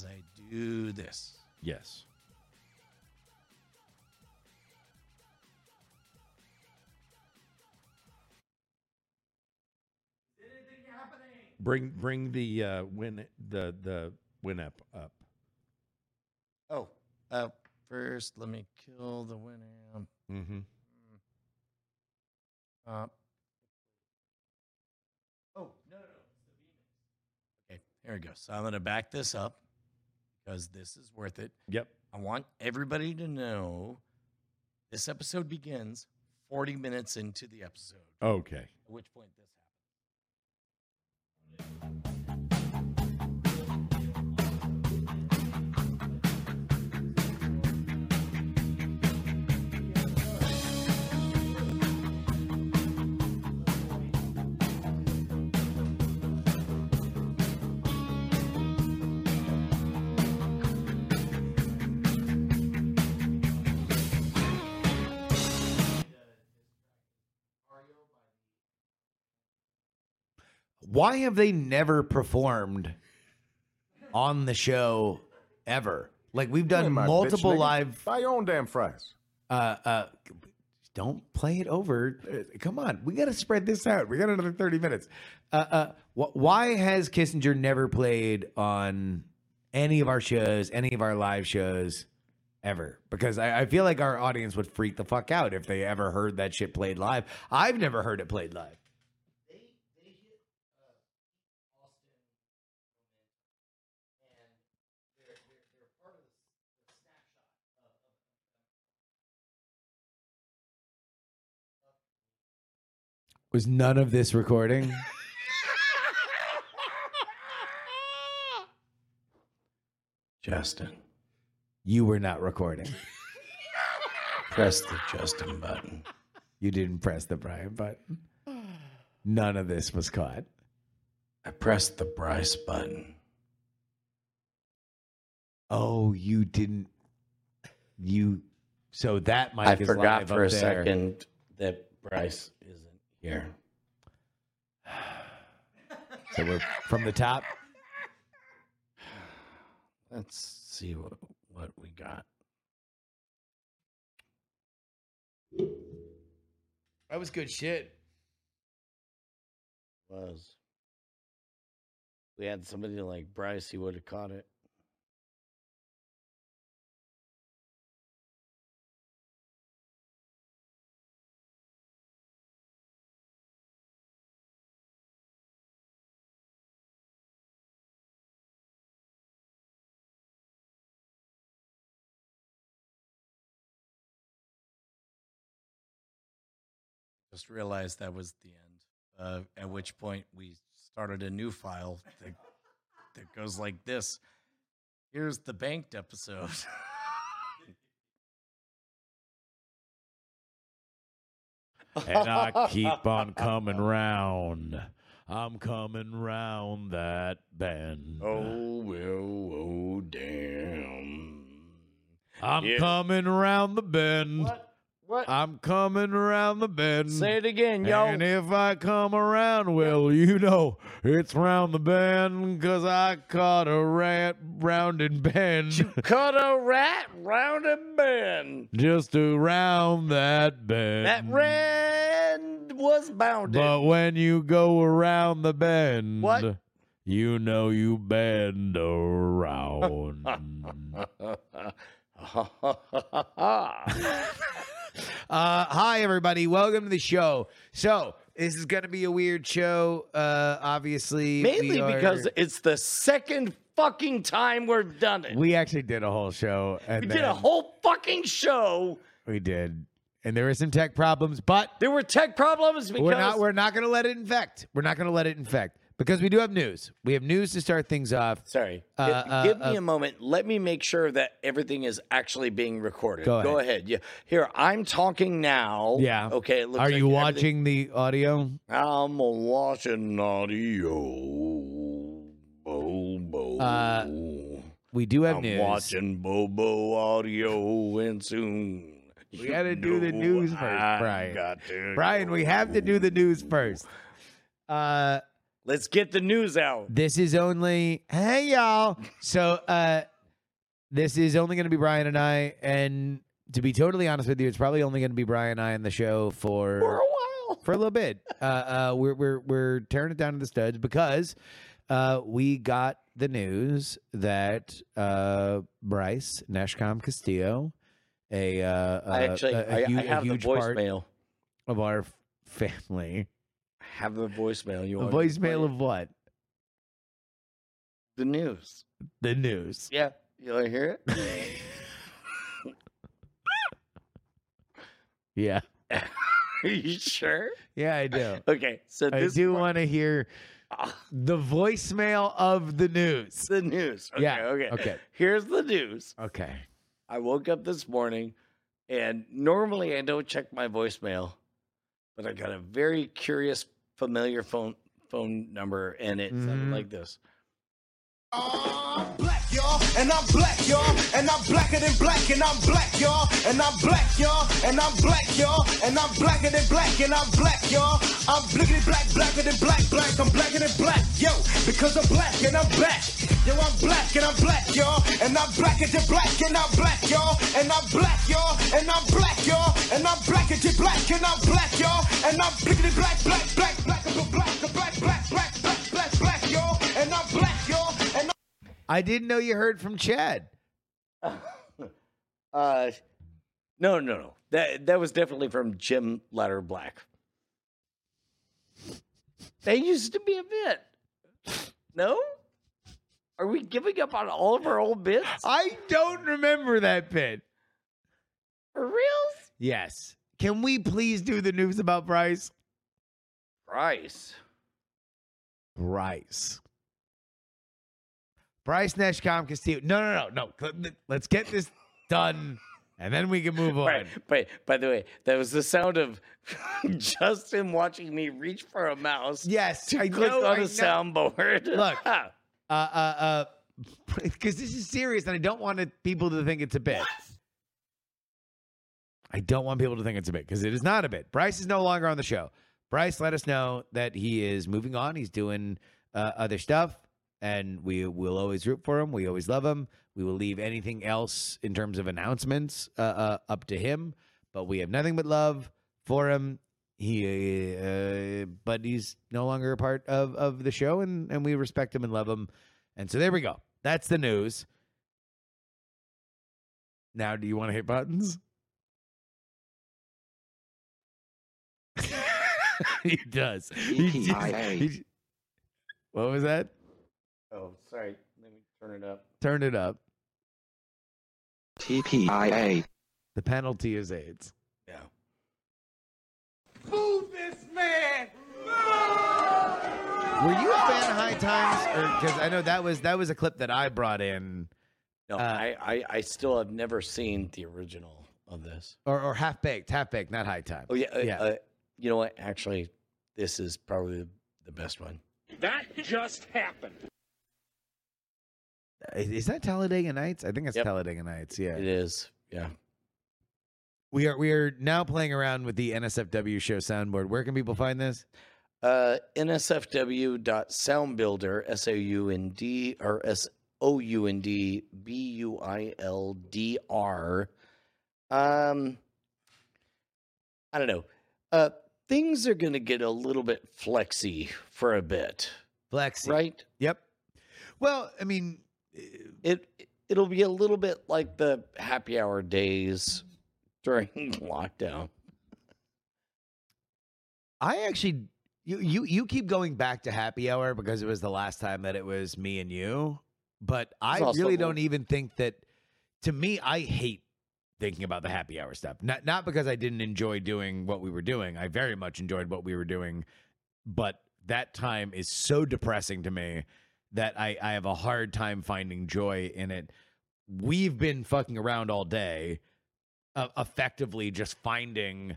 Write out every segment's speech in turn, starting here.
as I do this. Yes. Bring bring the uh, win the the win up up. Oh, uh, first let me kill the Winamp. Mm-hmm. Uh, oh, no, no, no. Okay, here we go. So I'm going to back this up because this is worth it. Yep. I want everybody to know this episode begins 40 minutes into the episode, Okay. at which point this happens. Why have they never performed on the show ever? Like we've done my bitch multiple nigga. live. Buy your own damn fries. Uh, uh, don't play it over. Uh, Come on, we got to spread this out. We got another thirty minutes. Uh, uh, wh- why has Kissinger never played on any of our shows, any of our live shows? Ever because I, I feel like our audience would freak the fuck out if they ever heard that shit played live. I've never heard it played live. Was none of this recording? Justin, you were not recording. press the Justin button. You didn't press the Brian button. None of this was caught. I pressed the Bryce button. Oh, you didn't. You. So that mic I is forgot live for up a there. second that Bryce here. So we're from the top. Let's see what, what we got. That was good shit. Was. We had somebody like Bryce, he would have caught it. Just realized that was the end. Uh, at which point we started a new file that, that goes like this. Here's the banked episode. and I keep on coming round. I'm coming round that bend. oh well, oh damn. I'm yeah. coming round the bend. What? What? I'm coming around the bend. Say it again, yo. And if I come around, well, you know, it's round the bend because I caught a rat round and bend. Caught a rat round a bend. Just around that bend. That rat was bounded. But when you go around the bend, What? you know you bend around. Uh, hi, everybody. Welcome to the show. So, this is going to be a weird show. Uh, obviously, Mainly are- because it's the second fucking time we've done it. We, actually did a whole show. And we did a whole fucking show. We did, and there were some tech problems, but There were tech problems because we're not. We're not going to let it infect. We're not going to let it infect because we do have news. We have news to start things off. Sorry. Uh, Gi- uh, give me uh, a moment. Let me make sure that everything is actually being recorded. Go ahead. Yeah. Here, I'm talking now. Yeah. Okay. Are like you everything- watching the audio? I'm watching audio. Bobo. Uh, We do have news. I'm news. watching Bobo audio and soon. We gotta do the news first, Brian. got to Brian, we have to do the news first. Uh, Let's get the news out. This is only hey y'all. So uh this is only gonna be Brian and I, and to be totally honest with you, it's probably only gonna be Brian and I in the show For for a while. for a little bit. Uh uh we're we're we're tearing it down to the studs because uh we got the news that uh Bryce Nashcom Castillo, a uh I actually, a, a I, hu- I a have the huge part voicemail. of our family. I have the voicemail. You A want me to play voicemail of what? the news. The news. Yeah, you want to hear it? Yeah. Are you sure? Yeah, I do. Okay, so I this do part- want to hear the voicemail of the news. the news. Okay, Yeah, okay. okay. Here's the news. Okay. I woke up this morning, and normally I don't check my voicemail, but I got a very curious, familiar phone phone number, and it Mhm. sounded like this. I'm black, y'all, and I'm black, y'all, and I'm blacker than black, and I'm black, y'all, and I'm black, y'all, and I'm black, y'all, and I'm blacker than black, and I'm black, y'all. I'm blickety black, blacker than black, black, I'm blacker than black, yo, because I'm black and I'm back. Yo, I'm black and I'm black, y'all, and I'm blacker than black, and I'm black, y'all, and I'm black, y'all, and I'm black, y'all, and I'm blacker than black, and I'm black, y'all, and I'm blickety black, black, black, black, I'm black, I'm black, black, black, black, black, black, y'all, and I'm black, y'all, and I'm I didn't know you heard from Chad. uh, no, no, no. That that was definitely from Jim Letter Black. That used to be a bit. No? Are we giving up on all of our old bits? I don't remember that bit. For real? Yes. Can we please do the news about Bryce? Bryce. Bryce. Bryce Neshcom Castillo. No, no, no, no. Let's get this done, and then we can move on. Right. But by the way, that was the sound of Justin watching me reach for a mouse Yes, to I click know. on I a know. soundboard. Look. uh, uh, uh, because this is serious, and I don't want it, people to think it's a bit. I don't want people to think it's a bit because it is not a bit. Bryce is no longer on the show. Bryce let us know that he is moving on. He's doing uh, other stuff, and we will always root for him. We always love him. We will leave anything else in terms of announcements uh, uh, up to him. But we have nothing but love for him. He, uh, but he's no longer a part of of the show, and and we respect him and love him. And so there we go. That's the news. Now, do you want to hit buttons? he does. He just- TPIA. he- what was that? oh, sorry. Let me turn it up. Turn it up. TPIA. The penalty is AIDS. Yeah. Boo this man! Were you a fan of High Times, or because I know that was that was a clip that I brought in, No, Uh, I, I, I still have never seen the original of this. or or Half Baked, Half Baked, not High Times. Oh yeah, uh, Yeah. Uh, you know what? Actually, this is probably the, the best one. That just happened. Is is that Talladega Nights? I think it's Yep. Talladega Nights. Yeah. It is. Yeah. We are we are now playing around with the NSFW show soundboard. Where can people find this? Uh, nsfw.soundbuilder, S O U N D or S O U N D B U I L D R. Um, I don't know. Uh, things are going to get a little bit flexy for a bit, Flexi. right? Yep. Well, I mean, uh, It it'll be a little bit like the happy hour days during lockdown. I actually you you you keep going back to happy hour because it was the last time that it was me and you, but I really don't even think that to me I hate thinking about the happy hour stuff. Not not because I didn't enjoy doing what we were doing. I very much enjoyed what we were doing, but that time is so depressing to me that I I have a hard time finding joy in it. We've been fucking around all day uh, effectively just finding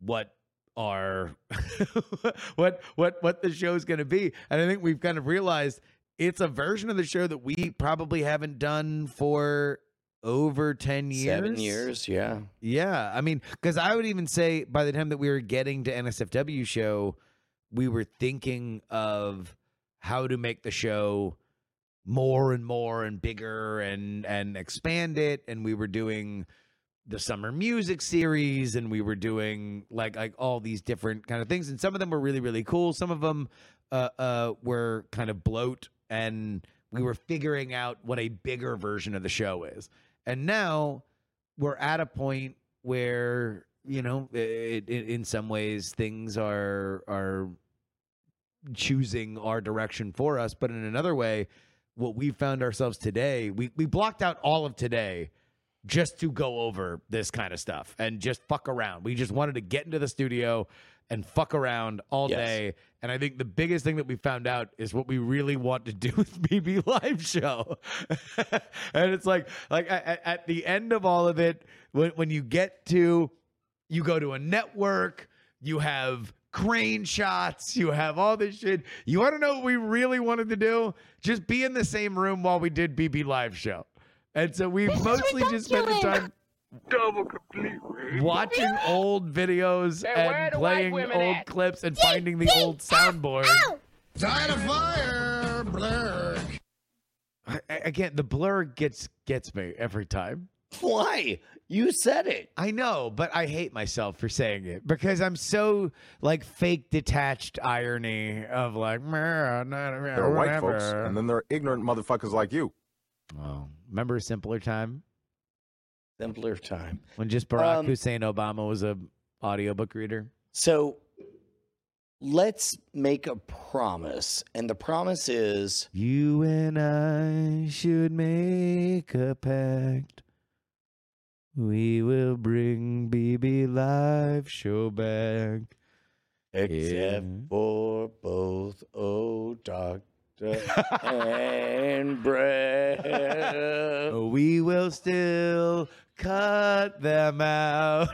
what are what what what the show's going to be and i think we've kind of realized it's a version of the show that we probably haven't done for over 10 years Seven years, yeah. yeah i mean because i would even say by the time that we were getting to nsfw show we were thinking of how to make the show more and more and bigger and and expand it and we were doing the summer music series and we were doing like like all these different kind of things and some of them were really really cool. Some of them uh uh were kind of bloat and we were figuring out what a bigger version of the show is and now we're at a point where you know it, it, in some ways things are are choosing our direction for us. But in another way what we found ourselves today we we blocked out all of today just to go over this kind of stuff and just fuck around. We just wanted to get into the studio and fuck around all Yes. day and i think the biggest thing that we found out is what we really want to do with bb live show and it's like like at, at the end of all of it when, when you get to you go to a network, you have crane shots, you have all this shit. You want to know what we really wanted to do? Just be in the same room while we did BB Live show. And so we mostly just spent the time watching old videos and playing old clips and finding the old soundboard. Light a fire, blur. I- I- Again, the blur gets gets me every time. Why? You said it. I know, but I hate myself for saying it because I'm so like fake detached irony of like there There are white folks, and then there are ignorant motherfuckers like you. Oh, remember a simpler time Simpler time. when just Barack Um, Hussein Obama was a audiobook reader? So let's make a promise. And the promise is You and I should make a pact. We will bring BB Live show back. except Yeah. for both oh doctor and Brad. We will still cut them out.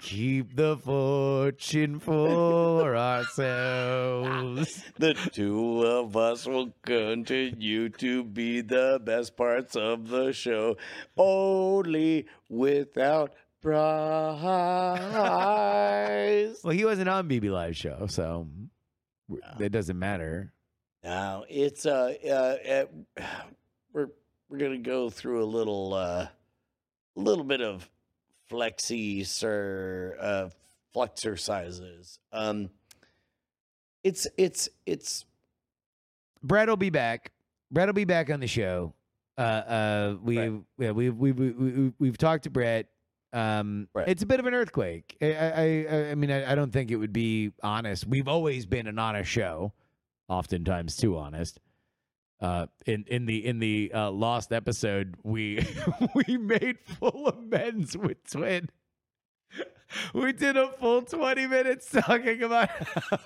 Keep the fortune for ourselves. The two of us will continue to be the best parts of the show, only without Bryce. Well, he wasn't on BB Live show, so it doesn't matter. Now it's uh, uh, we're we're gonna go through a little uh, little bit of flexi sir uh flexercises. Um, it's it's it's Brett will be back. Brett will be back on the show. Uh, uh, we Right. yeah, we've we've we've we've talked to Brett. Um, Right. it's a bit of an earthquake. I I I, I mean I, I don't think it would be honest. We've always been an honest show, oftentimes too honest. Uh, in in the in the uh, lost episode, we we made full amends with Twit. We did a full twenty minutes talking about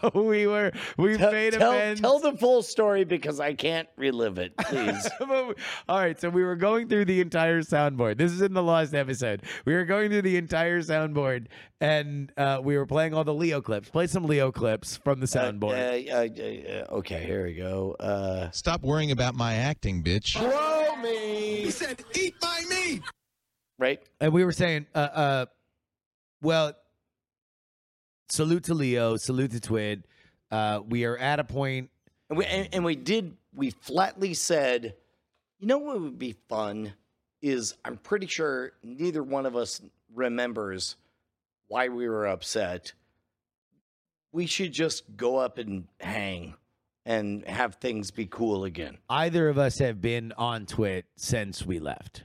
how we were we tell, made tell, amends. tell the full story because I can't relive it, please. But All right, so we were going through the entire soundboard. This is in the last episode. We were going through the entire soundboard, and uh, we were playing all the Leo clips. Play some Leo clips from the soundboard. Uh, uh, uh, uh, okay, here we go. Uh, Stop worrying about my acting, bitch. Blow me. He said, eat my meat. right? and we were saying, uh, uh, well, salute to Leo, salute to Twit. Uh, we are at a. And we and, and we did we flatly said, you know what would be fun is I'm pretty sure neither one of us remembers why we were upset. We should just go up and hang and have things be cool again. Either of us have been on Twit since we left.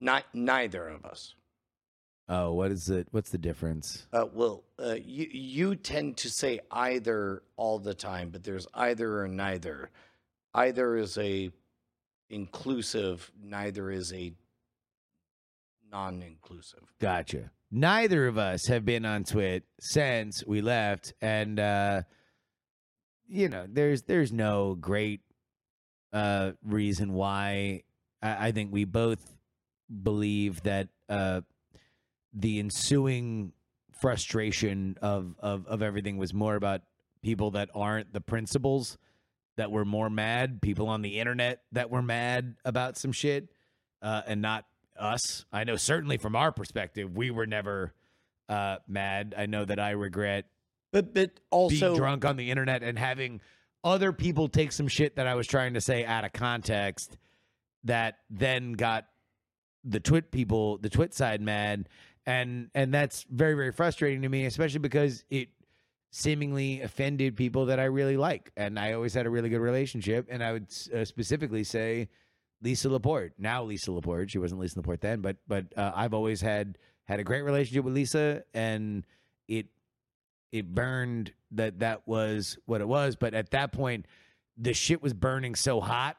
Not neither of us. Oh, what is it? What's the difference? Uh, well, uh, you you tend to say either all the time, but there's either or neither. Either is a inclusive, neither is a non-inclusive. Gotcha. Neither of us have been on Twit since we left, and uh, you know, there's there's no great uh, reason why. I, I think we both believe that uh, the ensuing frustration of, of of everything was more about people that aren't the principals that were more mad, people on the internet that were mad about some shit, uh, and not us. I know certainly from our perspective, we were never uh, mad. I know that I regret But but also being drunk on the internet and having other people take some shit that I was trying to say out of context that then got the twit people, the twit side mad. And and that's very, very frustrating to me, especially because it seemingly offended people that I really like. And I always had a really good relationship. And I would uh, specifically say Lisa Laporte. Now Lisa Laporte. She wasn't Lisa Laporte then, but but uh, I've always had had a great relationship with Lisa, and it it burned that that was what it was. But at that point, the shit was burning so hot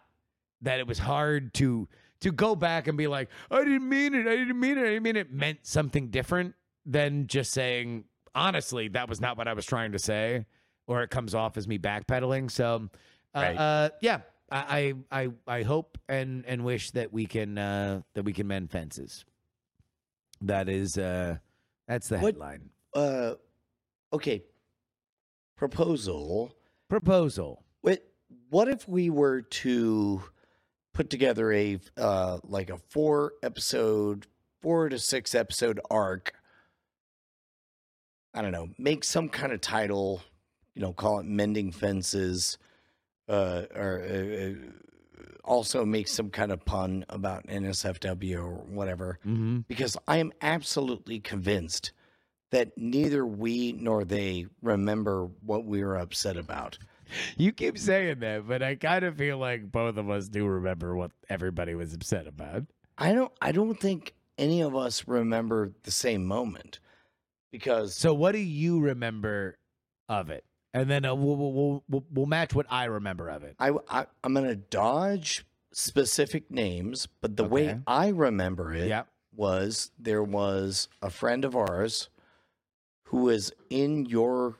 that it was hard to to go back and be like, I didn't mean it. I didn't mean it. I didn't mean it. Meant something different than just saying honestly that was not what I was trying to say, or it comes off as me backpedaling. So, uh, Right. uh, yeah. I, I I hope and and wish that we can uh that we can mend fences. That is uh that's the What- headline. Uh, okay. Proposal. Proposal. What what if we were to put together a uh like a four episode, four to six episode arc? I don't know. Make some kind of title. You know, call it "Mending Fences," uh, or uh, uh, also make some kind of pun about NSFW or whatever. Mm-hmm. Because I am absolutely convinced that neither we nor they remember what we were upset about. You keep saying that, but I kind of feel like both of us do remember what everybody was upset about. I don't I don't think any of us remember the same moment because So, what do you remember of it? And then uh, we'll, we'll we'll we'll match what I remember of it. I, I am going to dodge specific names, but the way I remember it Yeah. was there was a friend of ours who was in your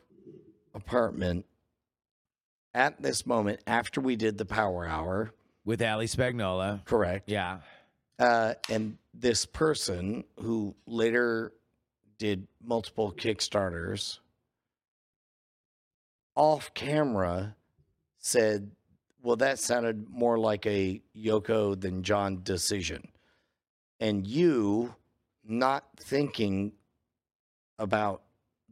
apartment at this moment after we did the power hour, With Ali Spagnola. correct? Yeah. Uh, and this person who later did multiple Kickstarters off camera said, Well, that sounded more like a Yoko than John decision. And you not thinking about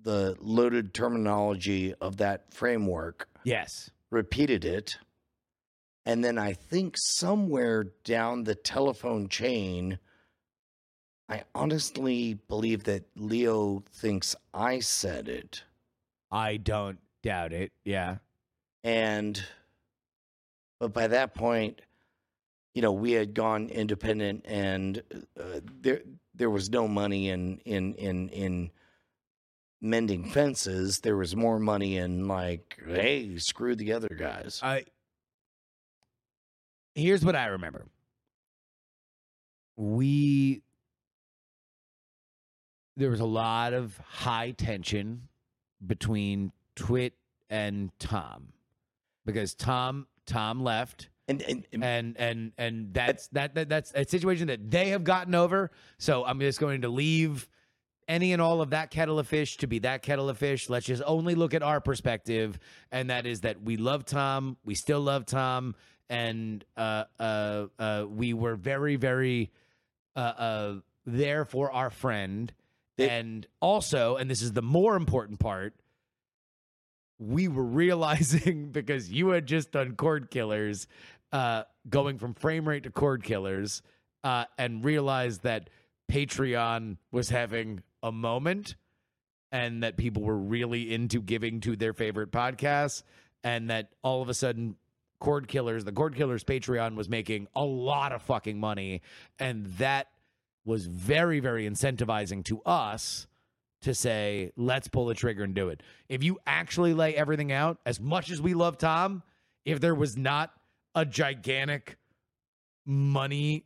the loaded terminology of that framework Yes. Repeated it. And then I think somewhere down the telephone chain, I honestly believe that Leo thinks I said it. I don't doubt it. Yeah. And, but by that point, you know, we had gone independent and uh, there, there was no money in, in, in, in, mending fences there was more money in like hey screw the other guys I here's what I remember. We there was a lot of high tension between Twit and Tom because Tom Tom left and, and, and and and that's that, that that's a situation that they have gotten over. So I'm just going to leave any and all of that kettle of fish to be that kettle of fish. Let's just only look at our perspective, and that is that we love Tom, we still love Tom, and uh, uh, uh, we were very, very uh, uh, there for our friend, They- and also, and this is the more important part. We were realizing because you had just done cord killers, uh, going from frame rate to cord killers, uh, and realized that Patreon was having a moment and that people were really into giving to their favorite podcasts and that all of a sudden Cord Killers, the Cord Killers Patreon was making a lot of fucking money and that was very very incentivizing to us to say let's pull the trigger and do it. If you actually lay everything out as much as we love Tom, if there was not a gigantic money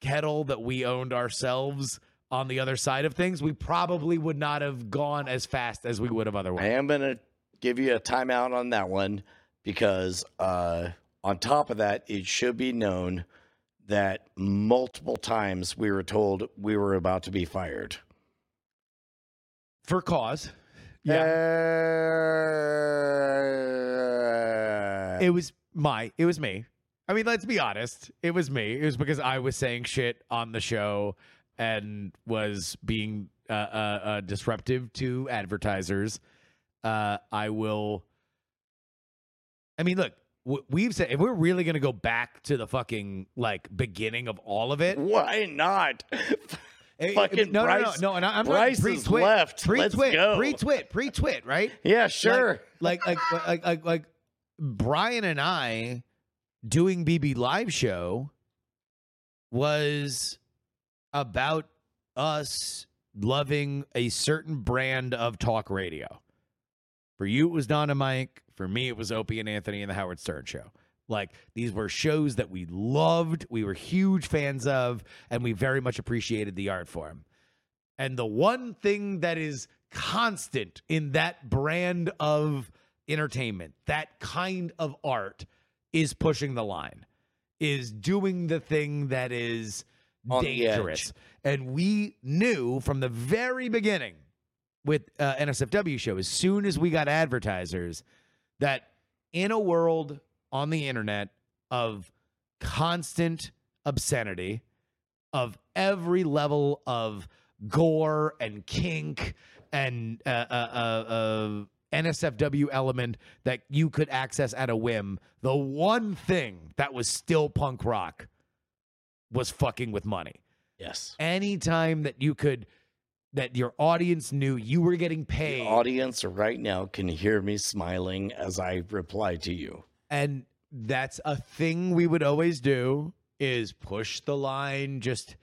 kettle that we owned ourselves on the other side of things, we probably would not have gone as fast as we would have otherwise. I am going to give you a timeout on that one because uh, on top of that, it should be known that multiple times we were told we were about to be fired. For cause. Uh, It was my, it was me. I mean, let's be honest. It was me. It was because I was saying shit on the show and was being uh, uh, uh, disruptive to advertisers. Uh, I will I mean, look, w- we've said if we're really going to go back to the fucking like beginning of all of it, Why not? Fucking no, no, no, Bryce- no, and I- I'm Bryce not pre-twit, left. Let's pre-twit, go. pre-twit, pre-twit, right? yeah, sure. Like, like, like, like, like, like Brian and I doing BB Live show was about us loving a certain brand of talk radio. For you, it was Don and Mike. For me, it was Opie and Anthony and the Howard Stern Show. Like these were shows that we loved, we were huge fans of, and we very much appreciated the art form. And the one thing that is constant in that brand of entertainment, that kind of art, is pushing the line, is doing the thing that is dangerous. And we knew from the very beginning with uh, NSFW show, as soon as we got advertisers, that in a world on the internet of constant obscenity, of every level of gore and kink and uh, uh, uh, uh, NSFW element that you could access at a whim, the one thing that was still punk rock was fucking with money yes. anytime that you could that your audience knew you were getting The paid audience right now can hear me smiling as I reply to you. and that's a thing we would always do is push the line just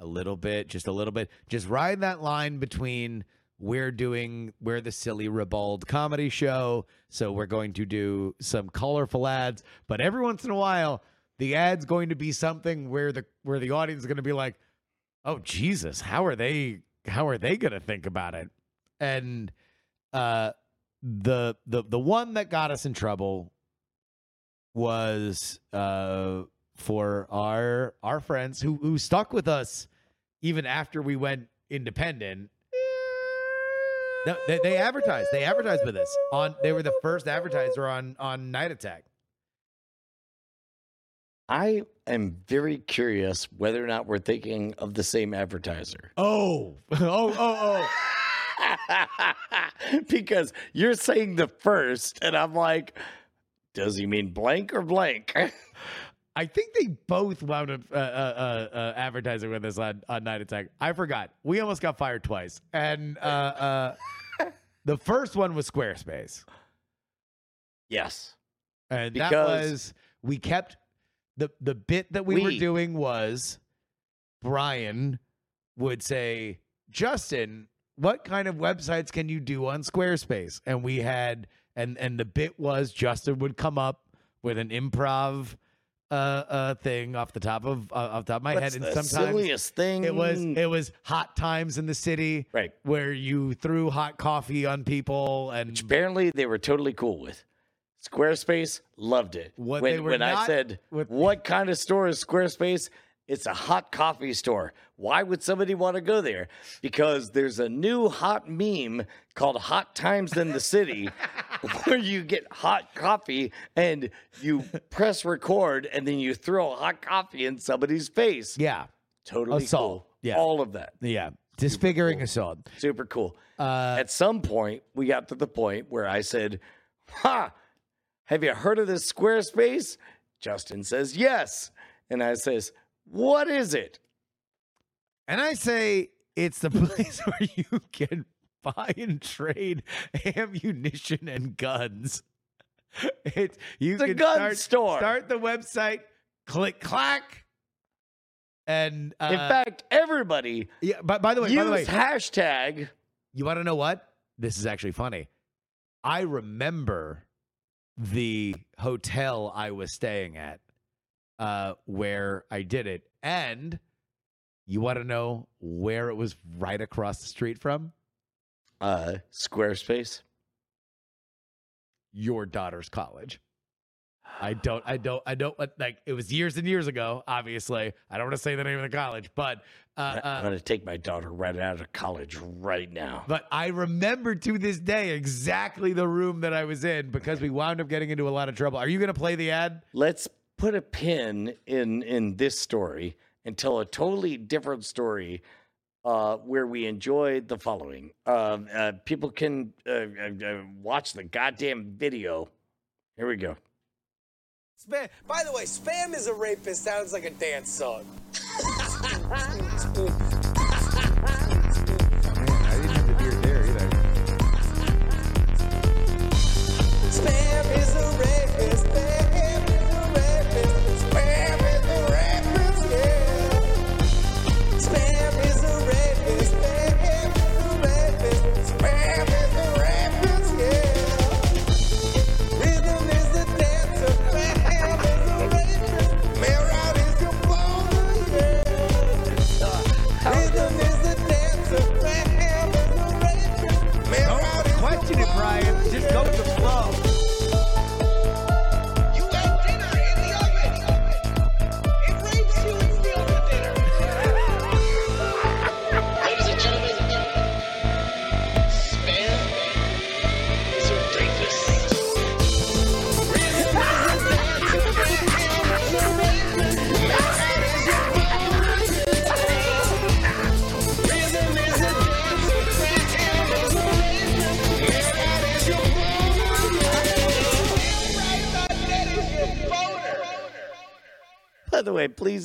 a little bit just a little bit just ride that line between we're doing we're the silly ribald comedy show so we're going to do some colorful ads but every once in a while the ad's going to be something where the where the audience is going to be like oh jesus how are they how are they going to think about it? And uh the the the one that got us in trouble was uh for our our friends who who stuck with us even after we went independent. No, they, they advertised they advertised with us on they were the first advertiser on on night attack I am very curious whether or not we're thinking of the same advertiser. oh oh oh oh because you're saying the first, and I'm like, does he mean blank or blank? I think they both wound up uh, uh, uh, uh, advertising with us on, on Night Attack. I forgot. We almost got fired twice. And uh, uh, the first one was Squarespace. yes. And that Because- was, we kept, the, the bit that we, were doing was Brian would say, Justin, what kind of websites can you do on Squarespace? And we had, and, and the bit was Justin would come up with an improv uh, uh thing off the top of uh, off the top of my What's head, and the sometimes silliest thing? it was it was hot times in the city, right. where you threw hot coffee on people, and Which apparently they were totally cool with. Squarespace loved it. What when when I said, what- "What kind of store is Squarespace?" It's a hot coffee store. Why would somebody want to go there? Because there's a new hot meme called Hot Times in the City where you get hot coffee and you press record and then you throw hot coffee in somebody's face. yeah, Totally Assault. cool. Yeah. All of that. yeah, disfiguring cool. assault. Super cool. Uh, At some point, we got to the point where I said, Ha, have you heard of this Squarespace? Justin says, Yes. And I says, What is it? and I say it's the place where you can buy and trade ammunition and guns. It's you The can gun start, store. Start the website, click clack, and uh, In fact, everybody yeah. By, by the way, by the way, use hashtag. You want to know what? This is actually funny. I remember the hotel I was staying at uh, where I did it. And you want to know where it was right across the street from? Uh, Squarespace. Your daughter's college. I don't, I don't, I don't like it was years and years ago, obviously. I don't want to say the name of the college, but uh, I'm uh, going to take my daughter right out of college right now. But I remember to this day exactly the room that I was in because we wound up getting into a lot of trouble. Are you going to play the ad? Let's put a pin in in this story and tell a totally different story uh, where we enjoyed the following. Uh, uh, people can uh, uh, watch the goddamn video. Here we go. Spam. By the way, spam is a rapist sounds like a dance song.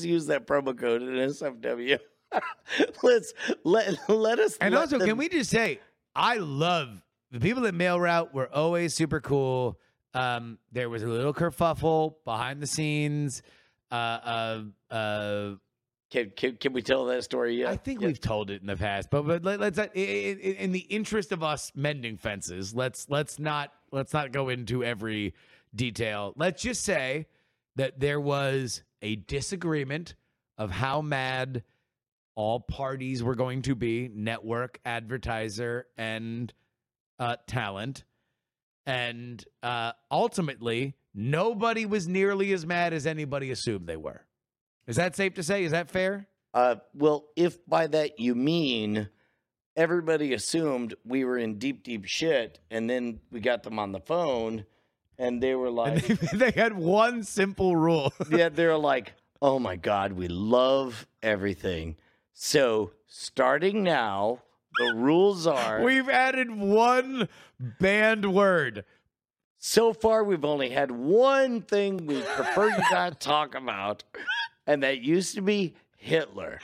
please use that promo code NSFW. Let's let let us. And let also, them- can we just say, I love the people at Mail Route were always super cool. Um, there was a little kerfuffle behind the scenes. Uh, uh, uh, Can, can, can we tell that story yet? I think Yeah. we've told it in the past, but but let, let's not- i- i- i- in the interest of us mending fences, let's let's not let's not go into every detail. Let's just say that there was a disagreement of how mad all parties were going to be network advertiser and uh, talent. And uh, ultimately nobody was nearly as mad as anybody assumed they were. Is that safe to say? Is that fair? Uh, well, if by that you mean everybody assumed we were in deep, deep shit, and then we got them on the phone, and they were like, they, they had one simple rule. yeah, they're like, oh my god, we love everything. So starting now, the rules are. We've added one banned word. so far, we've only had one thing we prefer you not talk about, and that used to be Hitler.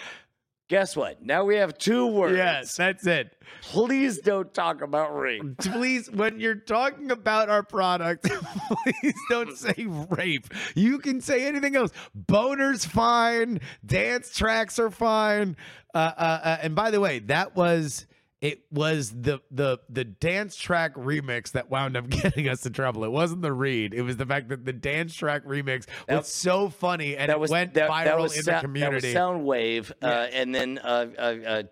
Guess what? Now we have two words. Yes, that's it. Please don't talk about rape. Please, when you're talking about our product, please don't say rape. You can say anything else. Boners fine. Dance tracks are fine. Uh, uh, uh, and by the way, that was it was the the the dance track remix that wound up getting us in trouble. It wasn't the read. It was the fact that the dance track remix That- was so funny and that it was went that, viral that was in sou- the community. That was Soundwave, uh, and then uh, uh, uh,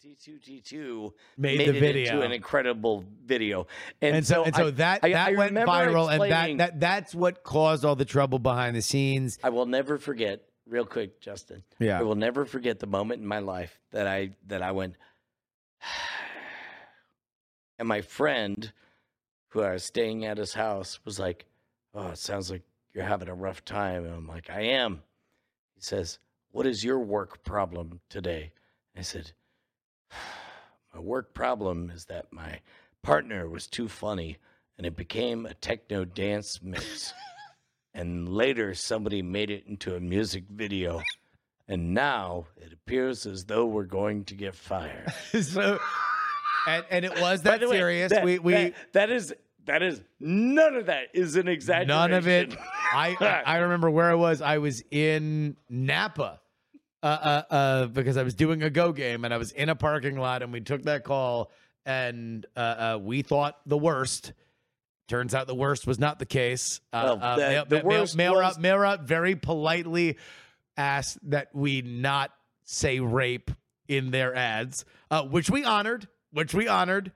T two T two Made made the it video. into an incredible video, and, and so, and so I- that I- that I went viral, and that, that that's what caused all the trouble behind the scenes. I will never forget. Real quick, Justin. Yeah. I will never forget the moment in my life that I that I went. And my friend, who I was staying at his house, was like, "Oh, it sounds like you're having a rough time." And I'm like, "I am." He says, "What is your work problem today?" I said, "My work problem is that my partner was too funny, and it became a techno dance mix." and later somebody made it into a music video and now it appears as though we're going to get fired so, and and it was that way, serious. that- we we that- that is that is none of that is an exaggeration none of it. I I I remember where I was. I was in Napa. Uh, uh, uh, because I was doing a go game and I was in a parking lot and we took that call and uh, uh, we thought the worst. Turns out the worst was not the case. Uh, Well, uh, the- mail, the mail- worst mail, was- route, mail route very politely asked that we not say rape in their ads, uh, which we honored. Which we honored.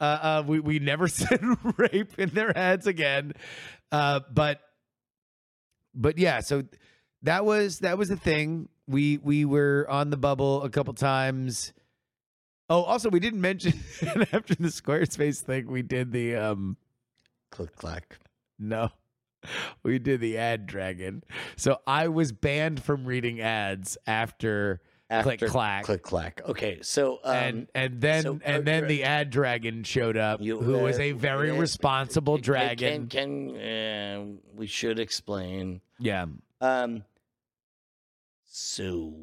Uh, uh, we we never said rape in their ads again. Uh, but but yeah, so that was that was the thing. We we were on the bubble a couple times. Oh, also we didn't mention after the Squarespace thing, we did the um click clack no. We did the ad dragon. So I was banned from reading ads after After click clack. Click clack. Okay, so um, and and then so, and uh, then uh, the ad dragon showed up, You, who was uh, a very uh, responsible can- dragon. Can, can uh, we should explain? yeah, Um. So,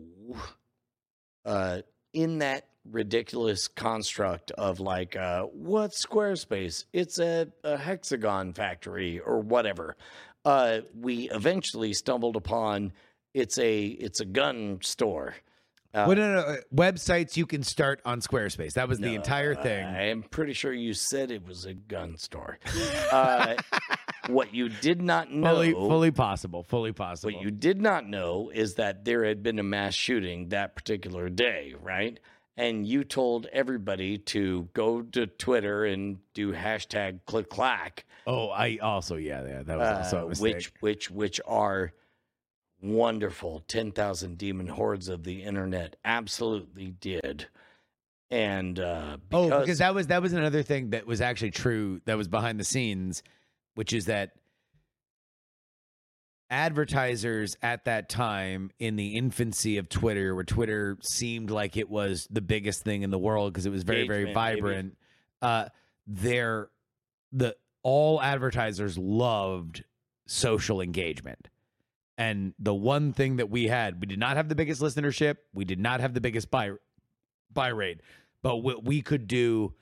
uh, in that ridiculous construct of like, uh, what's Squarespace? It's a, a hexagon factory or whatever. Uh, we eventually stumbled upon it's a it's a gun store. Uh, well, no, no, uh, websites you can start on Squarespace. That was the entire thing. I am pretty sure you said it was a gun store. uh, what you did not know, fully, fully possible. Fully possible. what you did not know is that there had been a mass shooting that particular day, right? And you told everybody to go to Twitter and do hashtag click clack, oh, I also yeah, yeah that was also a uh, mistake. which which which are wonderful. Ten thousand demon hordes of the internet absolutely did. And uh, oh, because that was that was another thing that was actually true. That was behind the scenes, which is that advertisers at that time in the infancy of Twitter, where Twitter seemed like it was the biggest thing in the world because it was very, very Engagement, vibrant. Uh, there, the all advertisers loved social engagement. And the one thing that we had, we did not have the biggest listenership. We did not have the biggest buy buy rate, but what we could do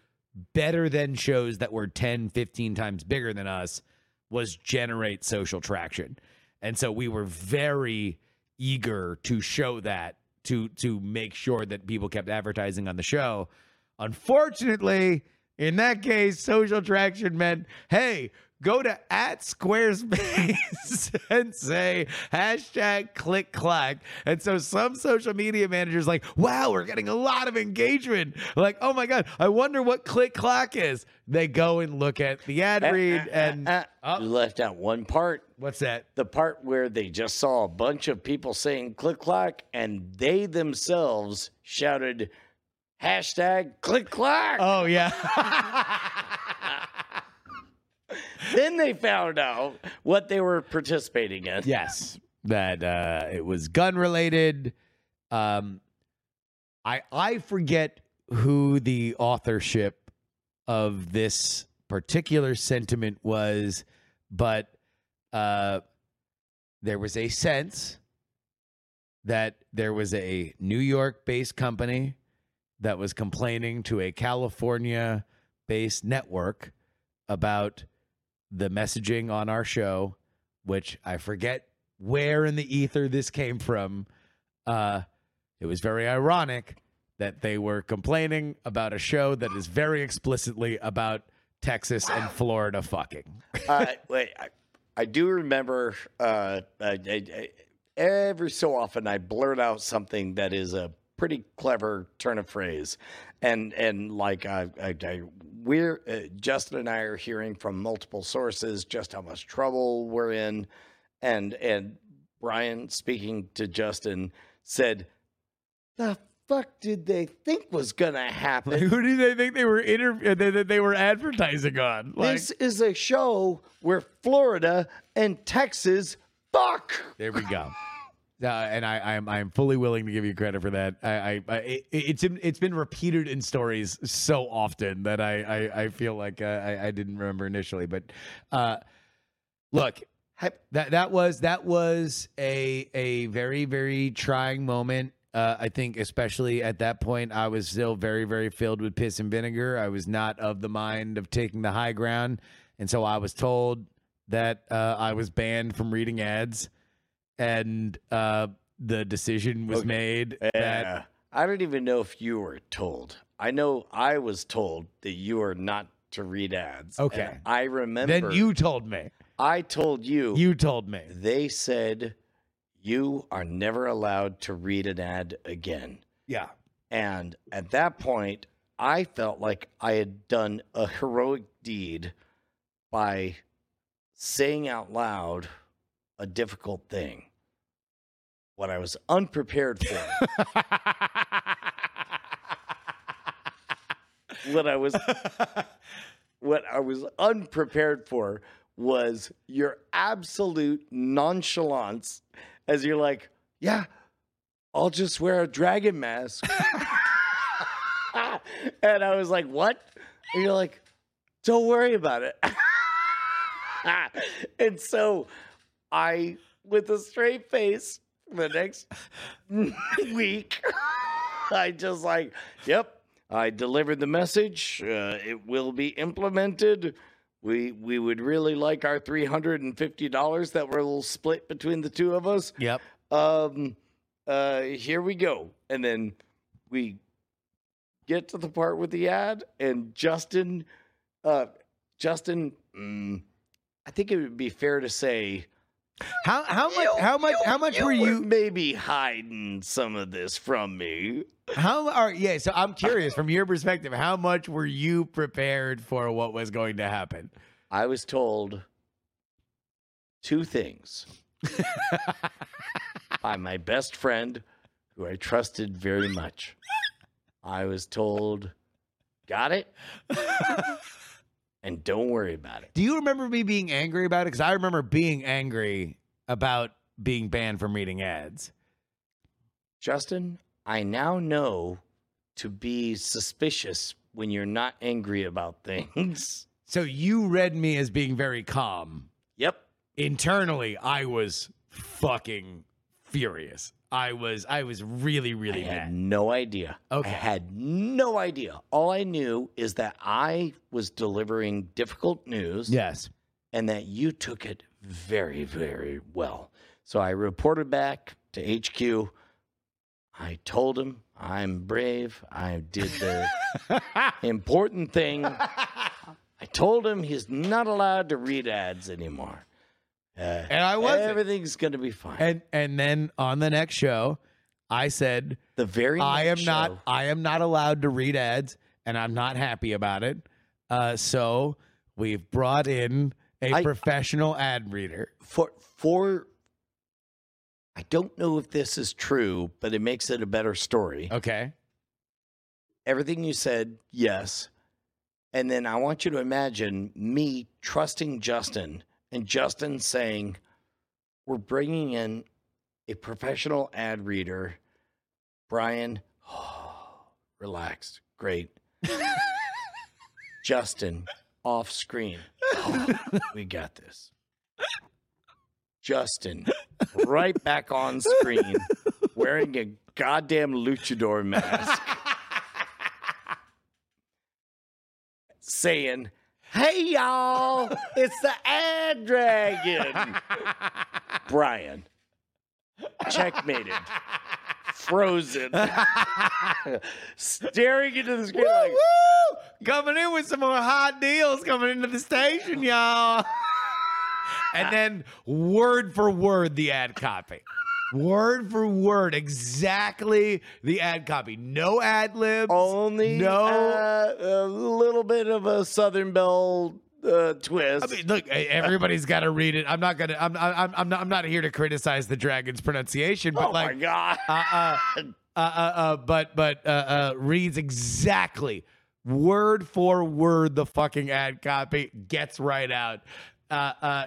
better than shows that were 10, 15 times bigger than us was generate social traction. And so we were very eager to show that to to make sure that people kept advertising on the show. Unfortunately, in that case, social traction meant, hey, go to at Squarespace and say hashtag click clack. And so some social media managers like, wow, we're getting a lot of engagement. Like, oh my God, I wonder what click clack is. They go and look at the ad Uh, read uh, and uh, oh. you left out one part. what's that? the part where they just saw a bunch of people saying click clack and they themselves shouted hashtag click clack. Oh yeah. then they found out what they were participating in. yes, that uh, it was gun related. Um, I I forget who the authorship of this particular sentiment was, but uh, there was a sense that there was a New York based company that was complaining to a California based network about the messaging on our show, which I forget where in the ether this came from. Uh, it was very ironic that they were complaining about a show that is very explicitly about Texas and Florida fucking. uh, wait, I, I do remember uh, I, I, every so often I blurt out something that is a pretty clever turn of phrase, and and like I, I, I we're uh, Justin and I are hearing from multiple sources just how much trouble we're in, and and Brian speaking to Justin said, "The fuck did they think was gonna happen?" Who do they think they were inter- they, they were advertising on? Like, This is a show where Florida and Texas fuck. There we go. Uh, and I, I'm I'm fully willing to give you credit for that. I, I, I it, it's it's been repeated in stories so often that I I, I feel like uh, I, I didn't remember initially. But uh, look, that that was that was a a very very trying moment. Uh, I think especially at that point, I was still very very filled with piss and vinegar. I was not of the mind of taking the high ground, and so I was told that uh, I was banned from reading ads and uh, the decision was Okay. made Yeah. that I don't even know if you were told. I know I was told that you are not to read ads. Okay. And I remember. then you told me. I told you. You told me. They said you are never allowed to read an ad again. Yeah. And at that point, I felt like I had done a heroic deed by saying out loud a difficult thing. What I was unprepared for. what I was what I was unprepared for was your absolute nonchalance as you're like, yeah, I'll just wear a dragon mask. and I was like, what? And you're like, don't worry about it. and so I, with a straight face, the next week, I just like, yep, I delivered the message. Uh, it will be implemented. We we would really like our three hundred and fifty dollars that will split between the two of us. Yep. Um, uh, here we go, and then we get to the part with the ad, and Justin, uh, Justin, mm, I think it would be fair to say How how much how much how much were you maybe hiding some of this from me? how are yeah, so I'm curious from your perspective, how much were you prepared for what was going to happen? I was told two things by my best friend, who I trusted very much. I was told, got it? and don't worry about it. Do you remember me being angry about it? Because I remember being angry about being banned from reading ads. Justin, I now know to be suspicious when you're not angry about things. So you read me as being very calm. yep. Internally, I was fucking furious. I was I was really really I really had no idea. Okay. I had no idea. All I knew is that I was delivering difficult news Yes. and that you took it very, very well. So I reported back to HQ. I told him I'm brave. I did the important thing. I told him he's not allowed to read ads anymore. And I wasn't. Everything's going to be fine. And and then on the next show, I said the very I am next not show- I am not allowed to read ads and I'm not happy about it. Uh, so we've brought in a I- professional ad reader. for for I don't know if this is true, but it makes it a better story. Okay. Everything you said, yes. And then I want you to imagine me trusting Justin and Justin saying, We're bringing in a professional ad reader. Brian, oh, relaxed. Great. Justin, off screen. "Oh, we got this. Justin, right back on screen, wearing a goddamn luchador mask, saying, Hey, y'all, it's the ad dragon. Brian, checkmated, frozen, staring into the screen like, Woo! Coming in with some more hot deals coming into the station, y'all. and then word for word the ad copy. Word for word, exactly the ad copy. No ad libs. only No. uh, a little bit of a Southern Belle uh, twist. I mean, look, everybody's got to read it. I'm not gonna. I'm. I'm. I'm not. I'm not here to criticize the dragon's pronunciation, but oh like, my God. uh, uh, uh, uh, uh, but but uh, uh, reads exactly word for word the fucking ad copy gets right out. Uh, uh,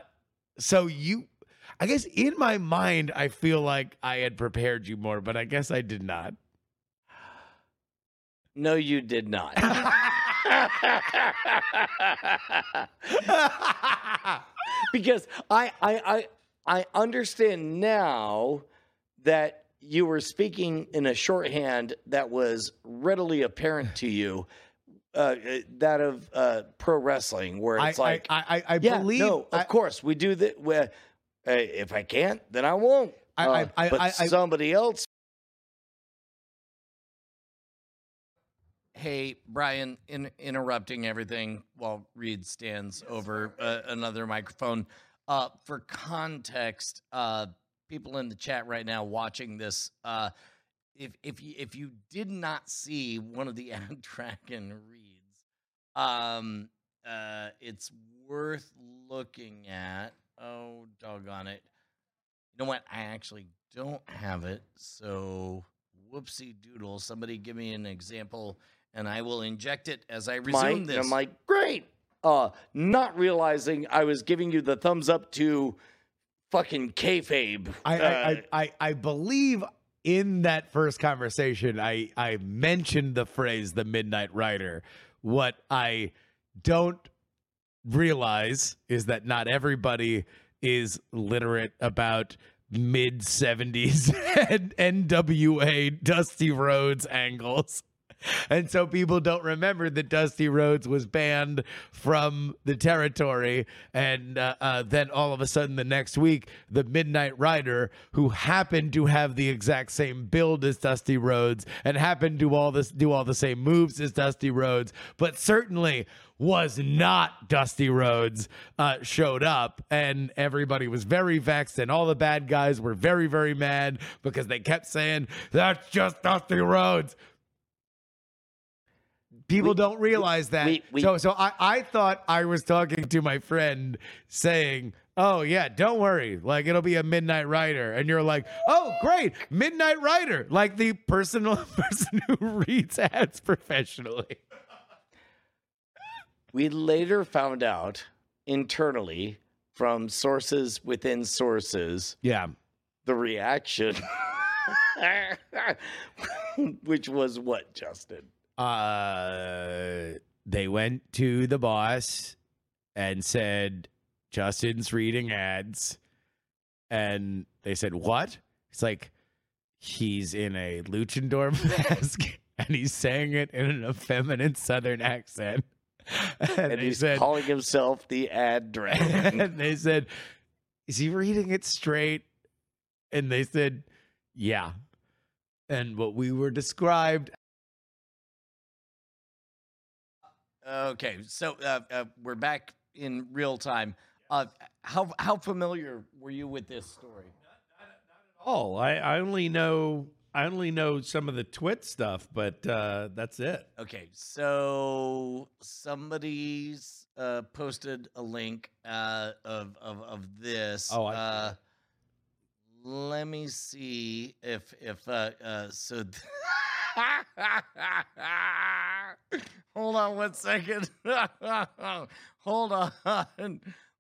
so you, I guess in my mind, I feel like I had prepared you more, but I guess I did not. No, you did not. because I, I I I understand now that you were speaking in a shorthand that was readily apparent to you, uh, uh, that of uh, pro wrestling, where I, it's like, I, I, I yeah, believe. no, of I- course we do that. Well, uh, if I can't, then I won't. I- Uh, I- I- but I- I- somebody else. Hey, Brian, in, interrupting everything while Reed stands over uh, another microphone. Uh, for context, uh, people in the chat right now watching this, uh, if if you, if you did not see one of the ad dragon reads, um, uh, it's worth looking at. Oh, doggone it! You know what? I actually don't have it. So, whoopsie doodle. Somebody give me an example, and I will inject it as I resume this. I'm like, great. Uh, not realizing I was giving you the thumbs up to fucking kayfabe. I, Uh, I, I, I, I believe in that first conversation, I I mentioned the phrase "the Midnight Rider." What I don't realize is that not everybody is literate about mid 70s and NWA Dusty Rhodes angles. And so people don't remember that Dusty Rhodes was banned from the territory. And uh, uh, then all of a sudden, the next week, the Midnight Rider, who happened to have the exact same build as Dusty Rhodes and happened to all this do all the same moves as Dusty Rhodes, but certainly was not Dusty Rhodes, uh, showed up, and everybody was very vexed, and all the bad guys were very, very mad because they kept saying, That's just Dusty Rhodes. People We- don't realize that. we- we- so, so I, I thought I was talking to my friend saying, "Oh yeah, don't worry, like it'll be a Midnight Rider," and you're like, "Oh great, Midnight Rider!" Like the personal person who reads ads professionally. We later found out internally from sources within sources Yeah, the reaction, which was what, Justin? uh, they went to the boss and said, "Justin's reading ads," and they said, "What?" It's like he's in a luchador mask and he's saying it in an effeminate Southern accent. And, And he's said, calling himself the ad dragon. and they said, "Is he reading it straight?" And they said, "Yeah." And what we were described okay, so uh, uh, we're back in real time. Uh, how how familiar were you with this story? Oh, I, I only know I only know some of the twit stuff, but uh, that's it. Okay, so somebody's uh, posted a link uh, of, of of this. Oh, I uh, let me see if if uh, uh so. th- Hold on one second. Hold on.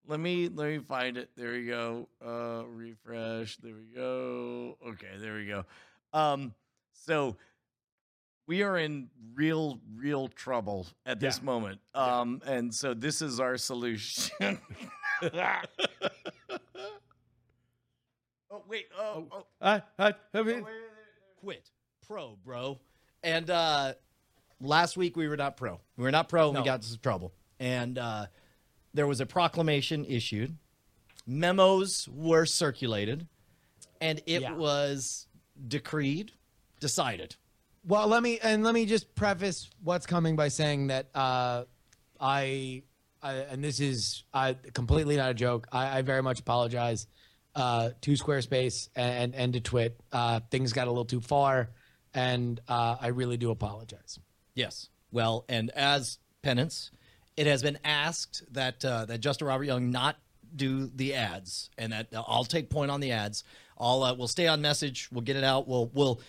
Let me let me find it. There we go. Uh refresh. There we go. Okay, there we go. Um so we are in real real trouble at this Yeah. moment. Um and so this is our solution. oh wait. Oh, oh. I, I, I mean, quit pro, bro. And uh last week we were not pro. We were not pro and we got into some trouble. And uh there was a proclamation issued. Memos were circulated and it Yeah. was decreed, decided. Well, let me and let me just preface what's coming by saying that uh, I, I and this is uh, completely not a joke. I, I very much apologize uh, to Squarespace and and to Twit. Uh, things got a little too far, and uh, I really do apologize. Yes. Well, and as penance, it has been asked that uh, that Justin Robert Young not do the ads, and that I'll take point on the ads. I'll uh, we'll stay on message. We'll get it out. We'll we'll.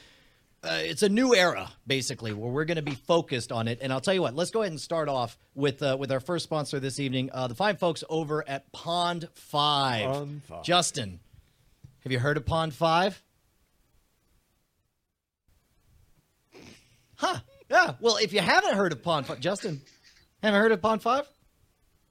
Uh, it's a new era, basically, where we're going to be focused on it. And I'll tell you what. Let's go ahead and start off with uh, with our first sponsor this evening, uh, the fine folks over at Pond Five. Pond Five. Justin, have you heard of Pond Five? Huh. Yeah. Well, if you haven't heard of Pond Five, Justin, haven't heard of Pond Five?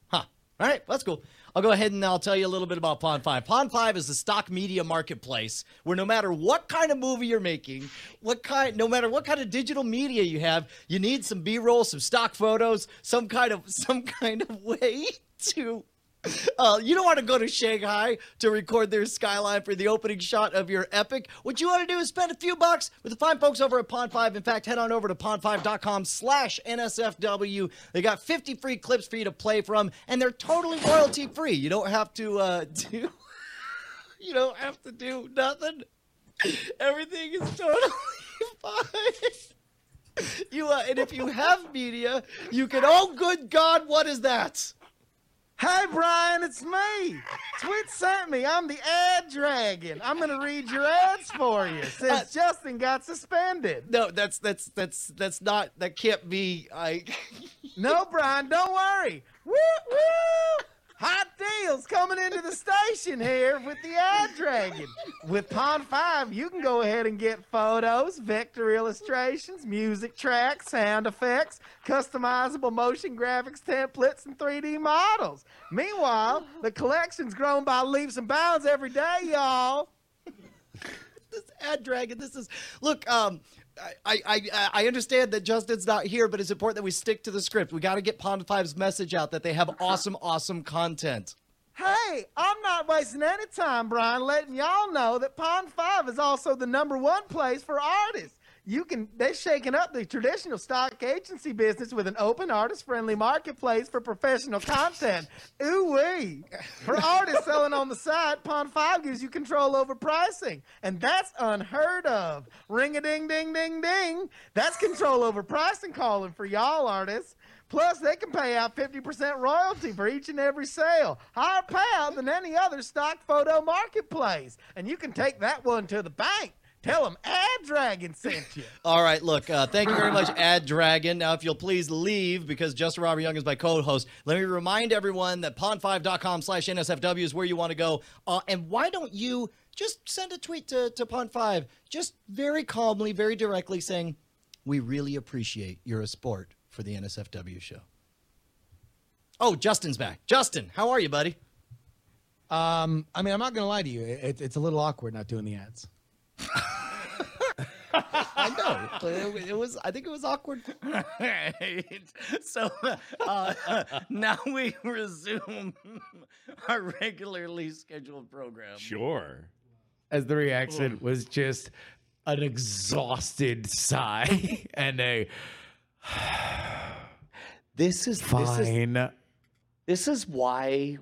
Huh. All right. That's cool. I'll go ahead and I'll tell you a little bit about Pond 5. Pond 5 is the stock media marketplace where no matter what kind of movie you're making, what kind no matter what kind of digital media you have, you need some B-roll, some stock photos, some kind of some kind of way to uh, you don't want to go to Shanghai to record their skyline for the opening shot of your epic. What you want to do is spend a few bucks with the fine folks over at Pond 5. In fact, head on over to pond5.com slash NSFW. They got 50 free clips for you to play from, and they're totally royalty free. You don't have to uh, do you don't have to do nothing. Everything is totally fine. You uh, and if you have media, you can. Oh, good God! What is that? Hey, Brian, it's me. Twit sent me. I'm the ad dragon. I'm gonna read your ads for you since uh, Justin got suspended. No, that's that's that's that's not. That can't be. I. No, Brian, don't worry. Woo woo. Hot deals coming into the station here with the Ad Dragon. With Pond 5, you can go ahead and get photos, vector illustrations, music tracks, sound effects, customizable motion graphics templates, and 3D models. Meanwhile, the collection's grown by leaps and bounds every day, y'all. this ad dragon. This is look. Um, I, I I understand that Justin's not here, but it's important that we stick to the script. We got to get Pond 5's message out that they have awesome, awesome content. Hey, I'm not wasting any time, Brian, letting y'all know that Pond 5 is also the number one place for artists. You can they're shaking up the traditional stock agency business with an open artist friendly marketplace for professional content. Ooh wee. For artists selling on the site, Pond 5 gives you control over pricing. And that's unheard of. Ring a ding ding ding ding. That's control over pricing calling for y'all artists. Plus, they can pay out 50% royalty for each and every sale. Higher payout than any other stock photo marketplace. And you can take that one to the bank. Tell them Ad Dragon sent you. All right, look, uh, thank you very much, Ad Dragon. Now, if you'll please leave, because Justin Robert Young is my co-host, let me remind everyone that pond5.com slash NSFW is where you want to go. Uh, and why don't you just send a tweet to, to Pond5, just very calmly, very directly saying, we really appreciate you're a sport for the NSFW show. Oh, Justin's back. Justin, how are you, buddy? Um, I mean, I'm not gonna lie to you. It, it's a little awkward not doing the ads. I know. It, it was. I think it was awkward. so uh, now we resume our regularly scheduled program. Sure. As the reaction was just an exhausted sigh and a This is This is, fine. this is why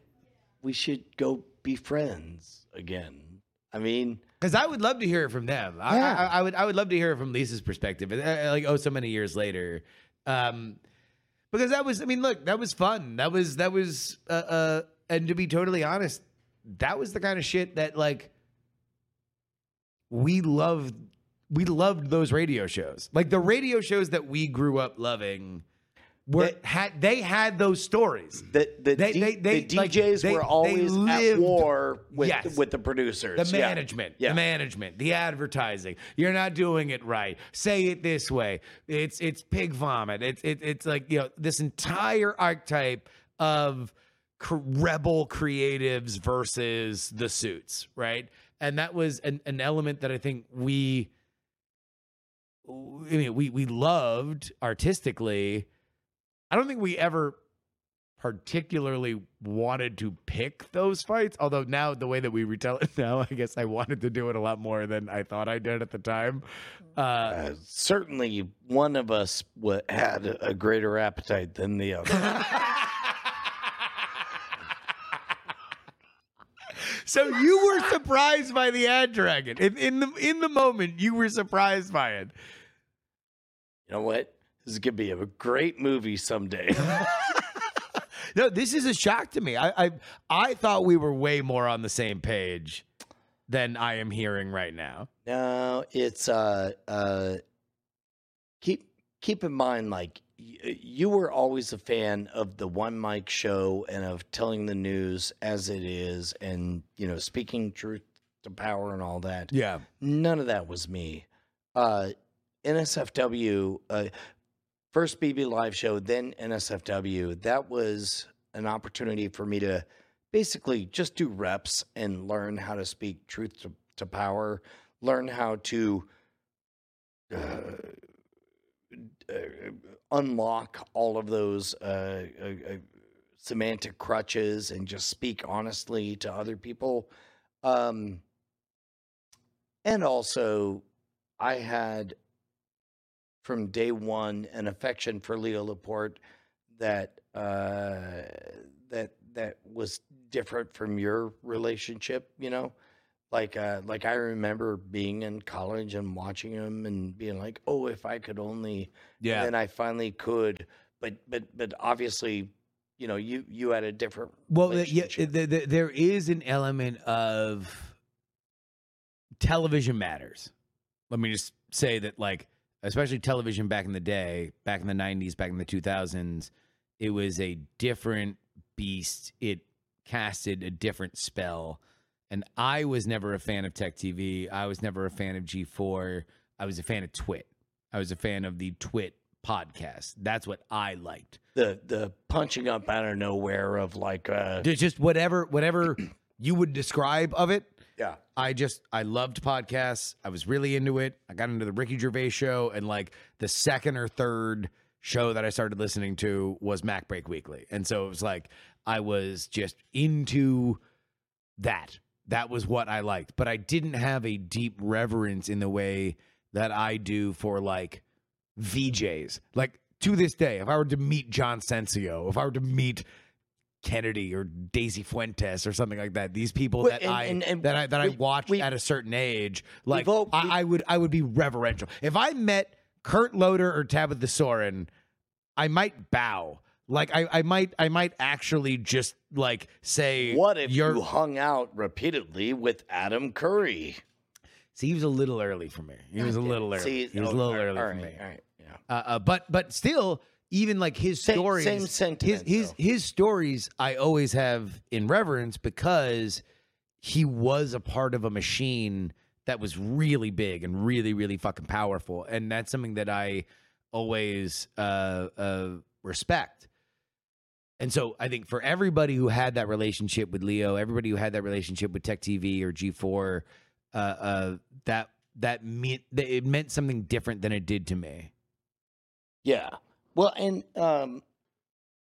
we should go be friends again. I mean, Because I would love to hear it from them. I, Yeah. I, I would. I would love to hear it from Lisa's perspective. uh, uh, Like oh, so many years later, um, because that was. I mean, look, that was fun. That was that was. Uh, uh, and to be totally honest, that was the kind of shit that like we loved. We loved those radio shows. Like the radio shows that we grew up loving. Were had they had those stories? the the, They- D- they- they- the like, DJs they- were they always at war with Yes. with the producers. The management, Yeah. the management, the advertising. You're not doing it right. Say it this way. It's it's pig vomit. It's it, it's like you know this entire archetype of rebel creatives versus the suits, right? And that was an, an element that I think we, I mean, we we loved artistically. I don't think we ever particularly wanted to pick those fights. Although now the way that we retell it now, I guess I wanted to do it a lot more than I thought I did at the time. Uh, Uh, certainly, one of us wa had a greater appetite than the other. so you were surprised by the ad dragon in, in the in the moment. You were surprised by it. you know what? This is gonna be a great movie someday. No, this is a shock to me. I, I I thought we were way more on the same page than I am hearing right now. No, it's uh uh keep keep in mind like you were always a fan of the one mic show and of telling the news as it is and you know speaking truth to power and all that. Yeah. None of that was me. Uh NSFW uh first BB live show then NSFW that was an opportunity for me to basically just do reps and learn how to speak truth to, to power learn how to uh, uh, unlock all of those uh, uh, uh, semantic crutches and just speak honestly to other people. Um, and also, I had from day one an affection for Leo Laporte that uh, that that was different from your relationship. You know, like uh, like I remember being in college and watching him and being like, oh, if I could only, Yeah. And then I finally could, but but but obviously, you know, you you had a different Well, yeah, the, the, there is an element of television matters. Let me just say that, like, especially television back in the day, back in the '90s, back in the 2000s, it was a different beast. It casted a different spell. And I was never a fan of Tech TV. I was never a fan of G4. I was a fan of Twit. I was a fan of the Twit podcast. That's what I liked. The the punching up out of nowhere of like uh There's just whatever whatever you would describe of it. Yeah. I just I loved podcasts. I was really into it. I got into the Ricky Gervais show, and like the second or third show that I started listening to was MacBreak Weekly, and so it was like I was just into that. That was what I liked, but I didn't have a deep reverence in the way that I do for like VJs. Like to this day, if I were to meet John Sencio, if I were to meet Kennedy or Daisy Fuentes or something like that. These people that and- I and- and that I that I watched we- at a certain age, like all- I, I would I would be reverential. If I met Kurt Loder or Tabitha Soren, I might bow. Like I, I might I might actually just like say What if you hung out repeatedly with Adam Curry? See, he was a little early for me. He was a little early. See, he was a little right, early for me. All right, yeah. Uh, uh, but but still, even like his Same- stories, same his sentiment, his though. his stories, I always have in reverence because he was a part of a machine that was really big and really really fucking powerful, and that's something that I always uh, uh, respect. And so I think for everybody who had that relationship with Leo, everybody who had that relationship with Tech TV or G4, uh, uh, that that meant that it meant something different than it did to me. Yeah. Well, and um,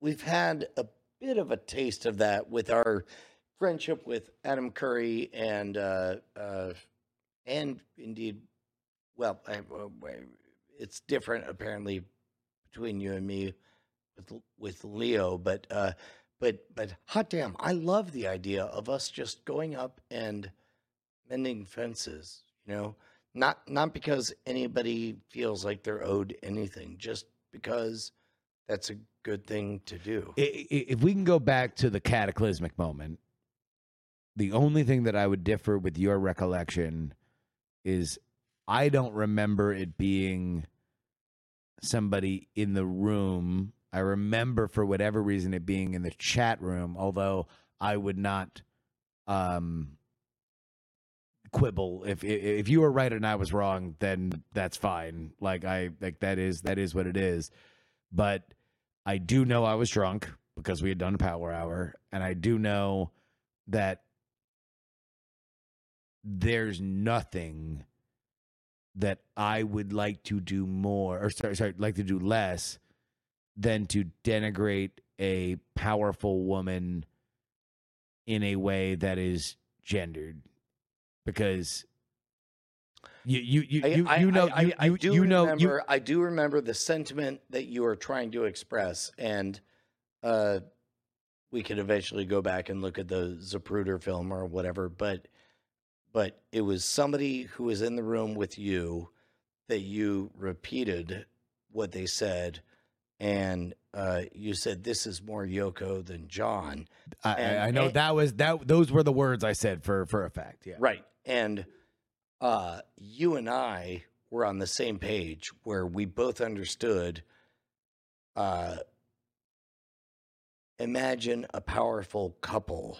we've had a bit of a taste of that with our friendship with Adam Curry and uh, uh, and indeed, well, I, it's different apparently between you and me with with Leo, but uh, but but hot damn, I love the idea of us just going up and mending fences. You know, not not because anybody feels like they're owed anything, just because that's a good thing to do. If we can go back to the cataclysmic moment, the only thing that I would differ with your recollection is I don't remember it being somebody in the room. I remember for whatever reason it being in the chat room, although I would not um quibble. If if, you were right and I was wrong then that's fine. Like I like that is that is what it is. But I do know I was drunk because we had done a power hour and I do know that there's nothing that I would like to do more or sorry, sorry like to do less than to denigrate a powerful woman in a way that is gendered because you you you I- you, I- you know I, you, I, I do you know remember you, I do remember the sentiment that you are trying to express, and uh, we could eventually go back and look at the Zapruder film or whatever. But but it was somebody who was in the room with you that you repeated what they said, and uh, you said this is more Yoko than John. I, and- I, I know and- that was that those were the words I said for for a fact yeah Right. And uh, you and I were on the same page where we both understood uh, imagine a powerful couple.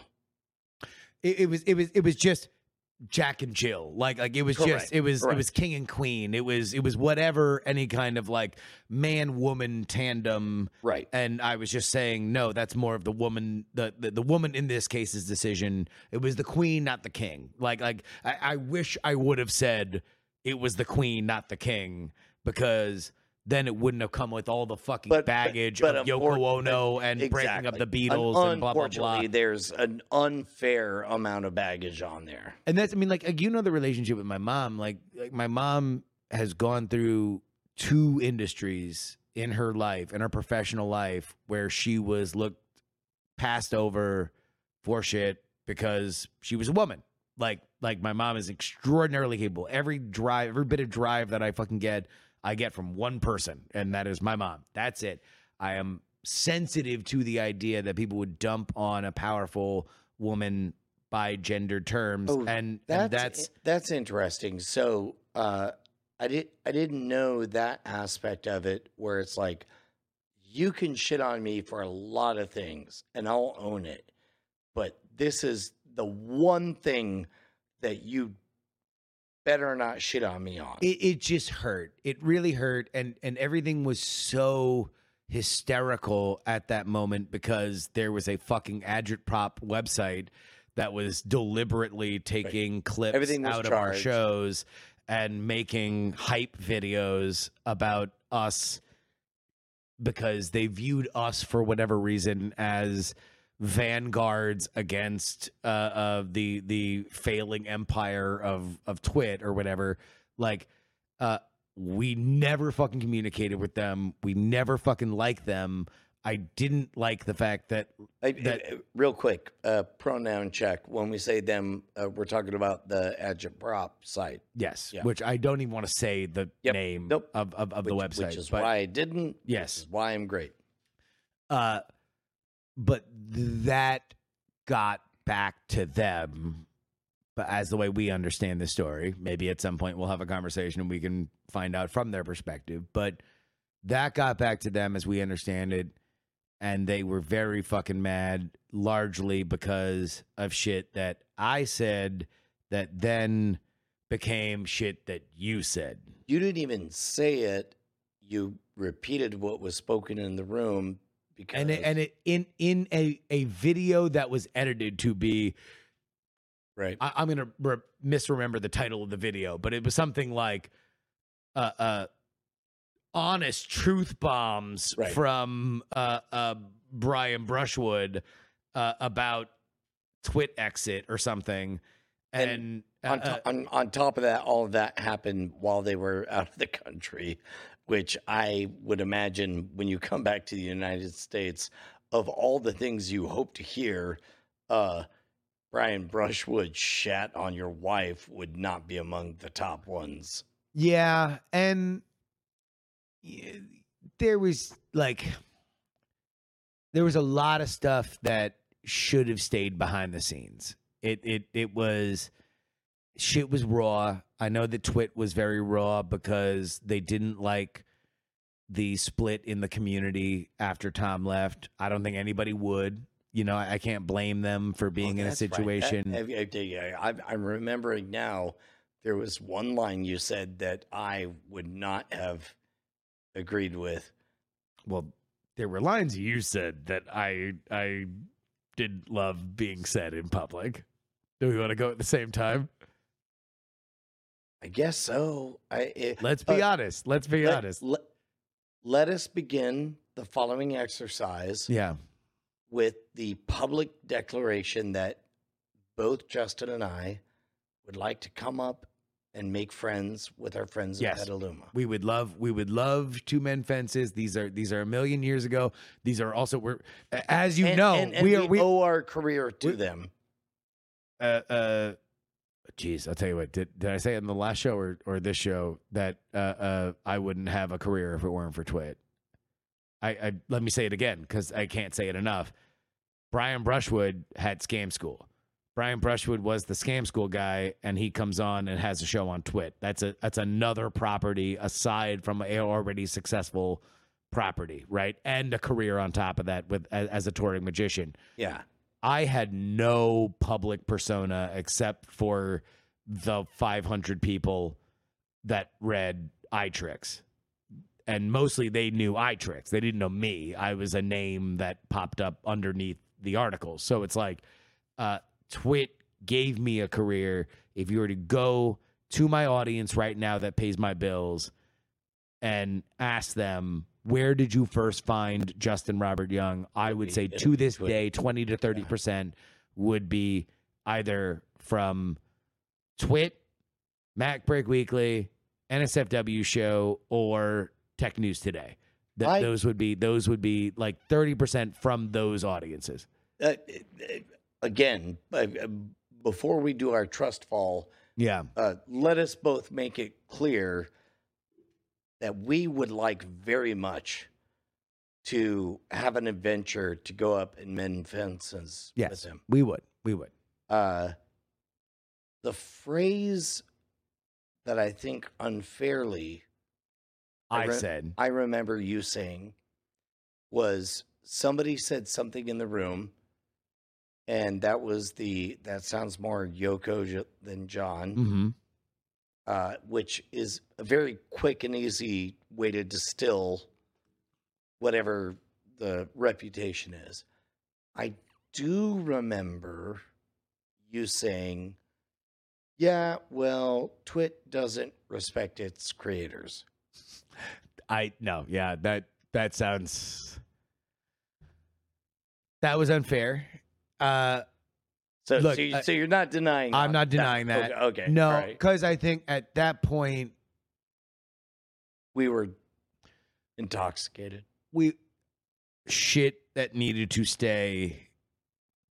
it, it was it was it was just Jack and Jill. Like like it was Correct, just it was it was king and queen. It was it was whatever any kind of like man woman tandem. Right. And I was just saying no, that's more of the woman the the, the woman in this case's decision. It was the queen, not the king. Like like I, I wish I would have said it was the queen, not the king, because then it wouldn't have come with all the fucking But- but- baggage but of Yoko Ono but- and breaking up the. Beatles Un- and blah blah blah. Unfortunately, there's an unfair amount of baggage on there. And that's I mean, like, like, you know the relationship with my mom. Like, like my mom has gone through two industries in her life, in her professional life, where she was looked passed over for shit because she was a woman. Like, like my mom is extraordinarily capable. Every drive, every bit of drive that I fucking get, I get from one person, and that is my mom. That's it. I am sensitive to the idea that people would dump on a powerful woman by gender terms, Oh, and, That's and that's that's interesting. So uh, I did I didn't know that aspect of it where it's like you can shit on me for a lot of things and I'll own it. but this is the one thing that you better not shit on me on. It, it just hurt. It really hurt, and and everything was so hysterical at that moment because there was a fucking agitprop website that was deliberately taking clips Everything was out of our shows and making hype videos about us because they viewed us for whatever reason as vanguards against uh, uh the the failing empire of of twit or whatever like uh we never fucking communicated with them we never fucking liked them i didn't like the fact that I- that uh, real quick, uh, pronoun check. When we say them, uh, we're talking about the Agitprop site. yes Yeah. which i don't even want to say the Yep. name Nope. of of, of the website which is but- why I didn't. Yes. which is why I'm great. Uh, but that got back to them. But as the way we understand the story, maybe at some point we'll have a conversation and we can find out from their perspective. But that got back to them as we understand it. And they were very fucking mad, largely because of shit that I said that then became shit that you said. You didn't even say it. You repeated what was spoken in the room because and it, and it in in a a video that was edited to be right. I, I'm gonna re- misremember the title of the video, but it was something like uh uh honest truth bombs Right. from uh uh Brian Brushwood uh about twit exit or something and, And uh, on, uh, on on top of that, all of that happened while they were out of the country, which I would imagine when you come back to the United States, of all the things you hope to hear, uh, Brian Brushwood shat on your wife would not be among the top ones. Yeah, and there was like there was a lot of stuff that should have stayed behind the scenes. It it it was shit was raw. I know that Twit was very raw because they didn't like the split in the community after Tom left. I don't think anybody would. You know, I, I can't blame them for being in a That's right. That- situation. I, I, I, I'm remembering now. There was one line you said that I would not have agreed with. Well, there were lines you said that I I didn't love being said in public. Do we want to go at the same time? I guess so. I it, Let's be uh, honest. Let's be let- honest. Let, let us begin the following exercise yeah. with the public declaration that both Justin and I would like to come up and make friends with our friends Yes. at Petaluma. We would love we would love two men fences. These are these are a million years ago. These are also we're as you and, know and, and we are we we owe our career to we- them. uh uh Jeez, I'll tell you what. Did, did I say in the last show or, or this show that uh, uh, I wouldn't have a career if it weren't for Twit? I, I let me say it again because I can't say it enough. Brian Brushwood had Scam School. Brian Brushwood was the Scam School guy, and he comes on and has a show on Twit. That's a that's another property aside from a already successful property, right? And a career on top of that with as, as a touring magician. Yeah. I had no public persona except for the 500 people that read iTricks. And mostly they knew iTricks. They didn't know me. I was a name that popped up underneath the article. So it's like uh, Twit gave me a career. If you were to go to my audience right now that pays my bills and ask them, where did you first find Justin Robert Young? I would say to this day, 20 to 30% would be either from Twit, MacBreak Weekly, NSFW show, or Tech News Today. Th- I- those would be those would be like 30% from those audiences. Uh, uh, again, uh, before we do our trust fall, Yeah. uh, let us both make it clear that we would like very much to have an adventure to go up and mend fences with Yes. them. We would. We would. Uh, the phrase that I think unfairly I re- said. I remember you saying was somebody said something in the room and that was the that sounds more Yoko than John, Mm-hmm. Uh, which is a very quick and easy way to distill whatever the reputation is. I do remember you saying, "Yeah, well, Twit doesn't respect its creators." I no, yeah, that that sounds that was unfair. Uh So, Look, so, you, so you're not denying. I'm not denying Okay, that. Okay, no, all right. because I think at that point we were intoxicated. we shit that needed to stay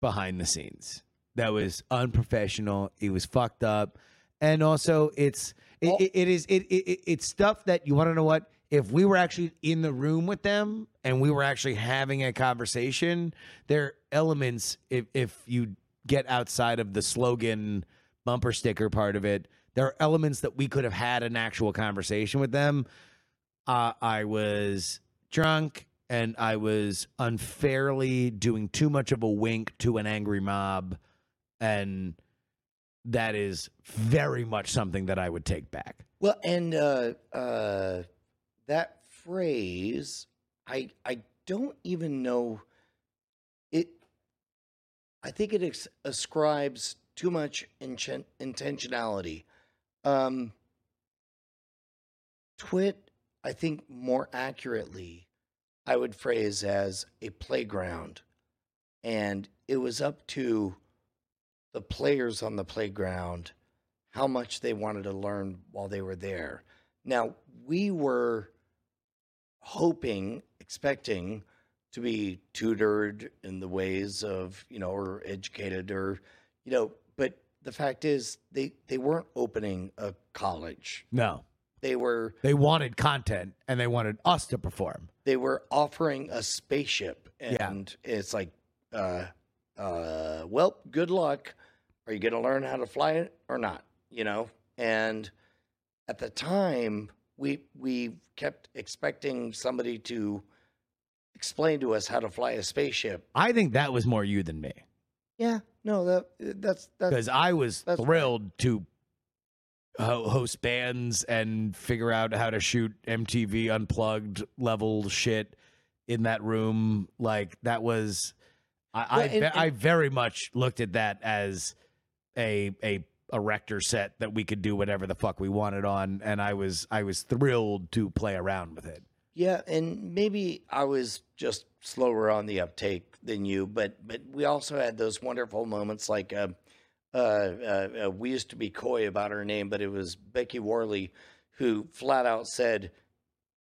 behind the scenes. That was unprofessional. It was fucked up, and also it's it, it, it is it, it it- it's stuff that you want to know what if we were actually in the room with them and we were actually having a conversation. There are elements if if you get outside of the slogan bumper sticker part of it. There are elements that we could have had an actual conversation with them. Uh, I was drunk and I was unfairly doing too much of a wink to an angry mob. And that is very much something that I would take back. Well, and uh, uh, that phrase, I I don't even know. I think it ascribes too much intentionality. Um, Twit, I think more accurately, I would phrase as a playground, and it was up to the players on the playground how much they wanted to learn while they were there. Now, we were hoping, expecting to be tutored in the ways of, you know, or educated or, you know, but the fact is they they weren't opening a college. No. They were They wanted content and they wanted us to perform. they were offering a spaceship Yeah. and it's like uh uh well good luck are you going to learn how to fly it or not you know and at the time we we kept expecting somebody to explain to us how to fly a spaceship. I think that was more you than me. Yeah no that that's that's. Because I was that's thrilled to ho- host bands and figure out how to shoot MTV unplugged level shit in that room. Like that was, I I, and- and- I very much looked at that as a a a Erector set that we could do whatever the fuck we wanted on, and I was I was thrilled to play around with it. Yeah, and maybe I was just slower on the uptake than you, but but we also had those wonderful moments like uh, uh, uh, uh, we used to be coy about her name, but it was Becky Worley who flat out said,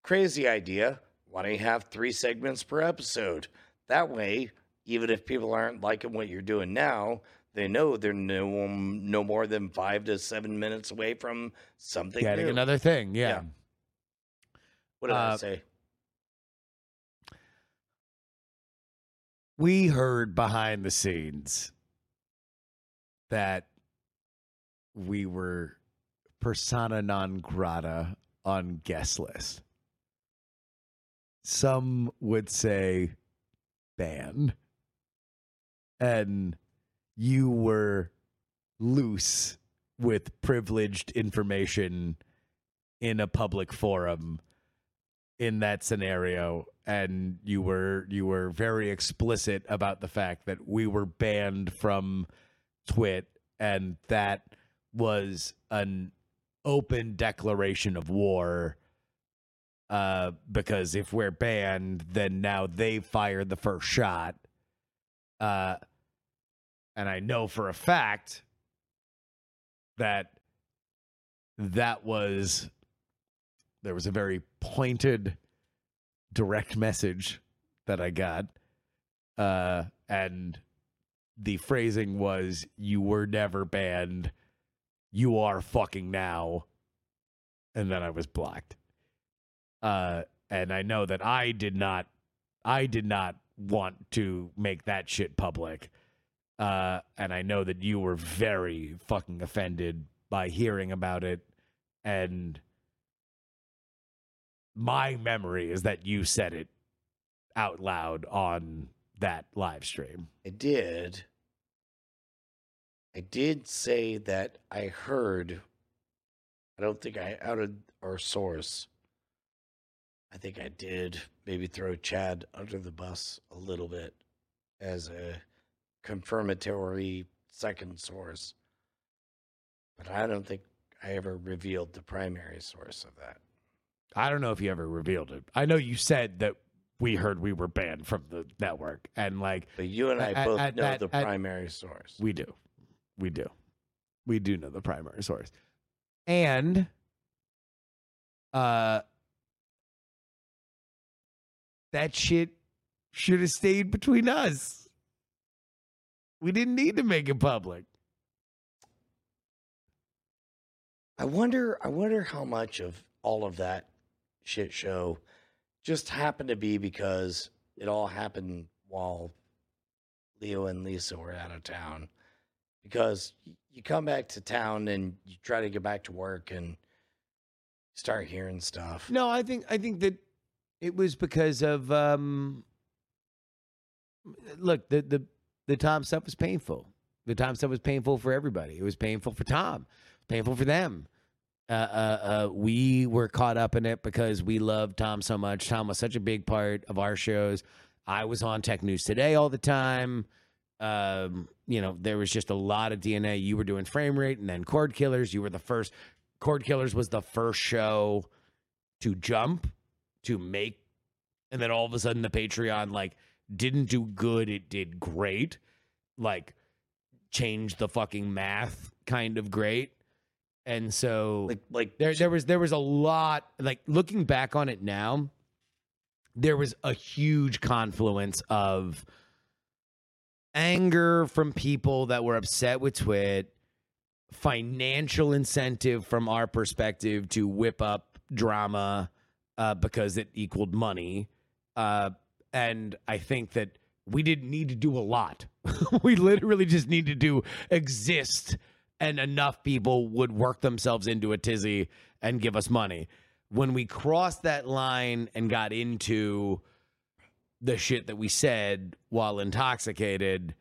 "Crazy idea. Why don't you have three segments per episode? That way, even if people aren't liking what you're doing now." They know they're no no more than five to seven minutes away from something Getting new. another thing, yeah. Yeah. What did I Uh, say? we heard behind the scenes that we were persona non grata on guest list. Some would say ban. And you were loose with privileged information in a public forum in that scenario and you were you were very explicit about the fact that we were banned from twit and that was an open declaration of war uh because if we're banned then now they fired the first shot. Uh and i know for a fact that that was there was a very pointed direct message that I got. Uh, and the phrasing was, You were never banned. You are fucking now. And then I was blocked. Uh, and I know that I did not, I did not want to make that shit public. Uh, and I know that you were very fucking offended by hearing about it. And my memory is that you said it out loud on that live stream. I did. I did say that I heard. I don't think I outed our source. I think I did maybe throw Chad under the bus a little bit as a confirmatory second source. But I don't think I ever revealed the primary source of that. I don't know if you ever revealed it. I know you said that we heard we were banned from the network, and like, But you and I at- both at know that- the at- primary source. We do. We do. We do know the primary source. And uh that shit should have stayed between us. We didn't need to make it public. I wonder I wonder how much of all of that shit show just happened to be because it all happened while Leo and Lisa were out of town. Because you come back to town and you try to get back to work and start hearing stuff. No, I think I think that it was because of um look, the the the Tom stuff was painful. The Tom stuff was painful for everybody. It was painful for Tom. Painful for them. Uh, uh, uh, we were caught up in it because we loved Tom so much. Tom was such a big part of our shows. I was on Tech News Today all the time. Um, you know, there was just a lot of DNA. You were doing frame rate and then Cord Killers. You were the first. Cord Killers was the first show to jump, to make, and then all of a sudden the Patreon like didn't do good. It did great. Like changed the fucking math kind of great. And so Like like there there was there was a lot like looking back on it now there was a huge confluence of anger from people that were upset with twit financial incentive from our perspective to whip up drama uh, because it equaled money uh, and i think that we didn't need to do a lot. We literally just needed to do exist and enough people would work themselves into a tizzy and give us money. When we crossed that line and got into the shit that we said while intoxicated,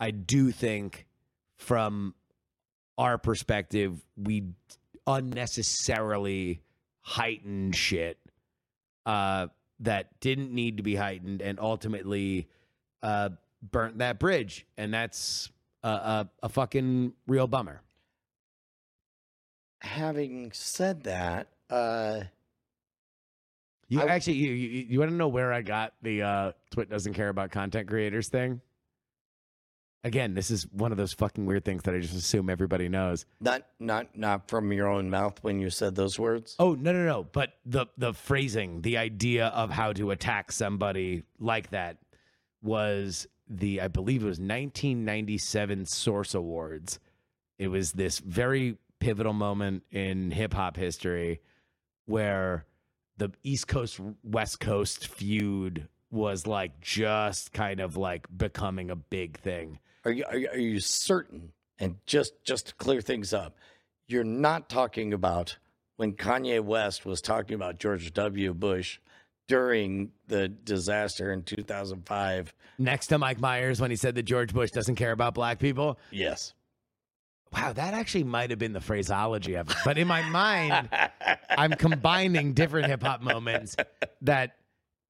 I do think from our perspective, we unnecessarily heightened shit uh, that didn't need to be heightened and ultimately uh, burnt that bridge. And that's a, a, a fucking real bummer. having said that, uh You I- actually, you, you, you want to know where I got the uh, Twit doesn't care about content creators thing? Again, this is one of those fucking weird things that I just assume everybody knows. not not not from your own mouth when you said those words. Oh no no no! But the the phrasing, the idea of how to attack somebody like that was the I believe it was 1997 Source Awards. It was this very pivotal moment in hip hop history where the East Coast West Coast feud was like just kind of like becoming a big thing. Are you are you, are you certain? And just just to clear things up, you're not talking about when Kanye West was talking about George W. Bush during the disaster in 2005. Next to Mike Myers when he said that George Bush doesn't care about black people. Yes. Wow, that actually might have been the phraseology of it. But in my mind, I'm combining different hip hop moments that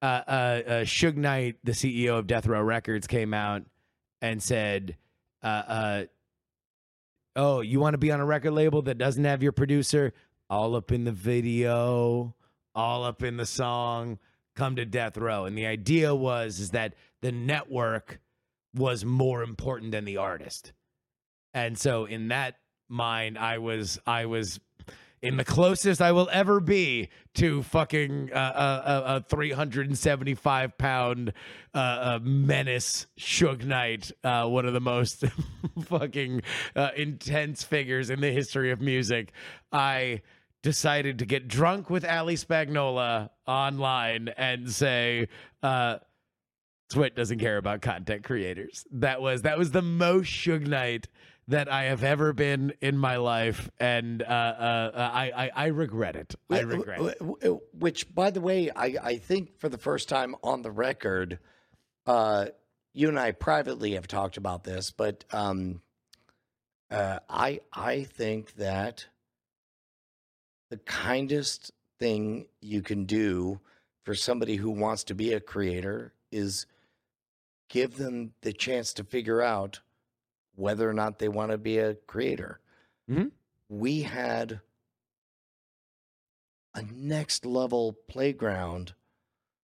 uh, uh, uh, Suge Knight, the CEO of Death Row Records, came out and said, uh, uh, "Oh, you want to be on a record label that doesn't have your producer all up in the video, all up in the song? Come to Death Row." And the idea was is that the network was more important than the artist. And so in that mind, I was I was in the closest I will ever be to fucking uh, a, a 375 pound uh, uh, menace Suge Knight, uh, one of the most fucking uh, intense figures in the history of music. I decided to get drunk with Ali Spagnola online and say, uh, Twit doesn't care about content creators. That was that was the most Suge Knight that I have ever been in my life, and uh, uh, uh, I, I I regret it. I regret it. Which, by the way, I, I think for the first time on the record, uh, you and I privately have talked about this, but um, uh, I I think that the kindest thing you can do for somebody who wants to be a creator is give them the chance to figure out whether or not they want to be a creator. Mhm. We had a next level playground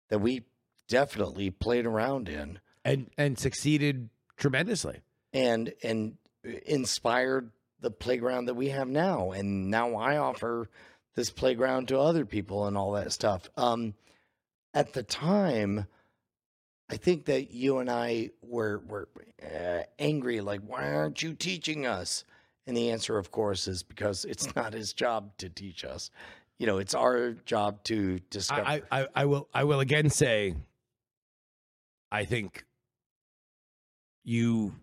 that we definitely played around in and and succeeded tremendously. and and inspired the playground that we have now and now i offer this playground to other people and all that stuff. Um at the time i think that you and i were were uh, angry like why aren't you teaching us? And the answer of course is because it's not his job to teach us. You know it's our job to discover I, I, I will I will again say I think you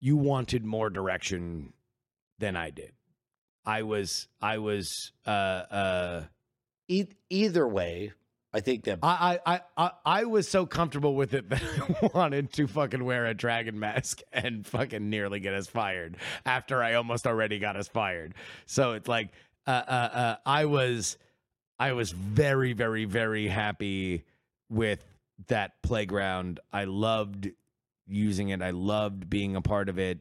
you wanted more direction than I did. I was I was uh uh e- either way i think that I, I, I, I was so comfortable with it that I wanted to fucking wear a dragon mask and fucking nearly get us fired after I almost already got us fired. So it's like, uh, uh, uh, I was, I was very, very, very happy with that playground. I loved using it. I loved being a part of it.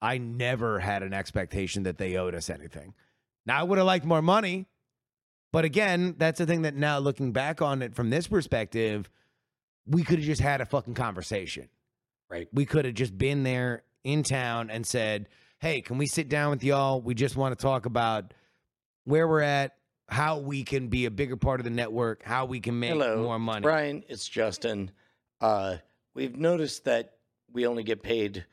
I never had an expectation that they owed us anything. Now I would have liked more money. But again, that's the thing that now looking back on it from this perspective, we could have just had a fucking conversation. Right. We could have just been there in town and said, hey, can we sit down with y'all? We just want to talk about where we're at, how we can be a bigger part of the network, how we can make Hello, more money. Brian, it's Justin. Uh, we've noticed that we only get paid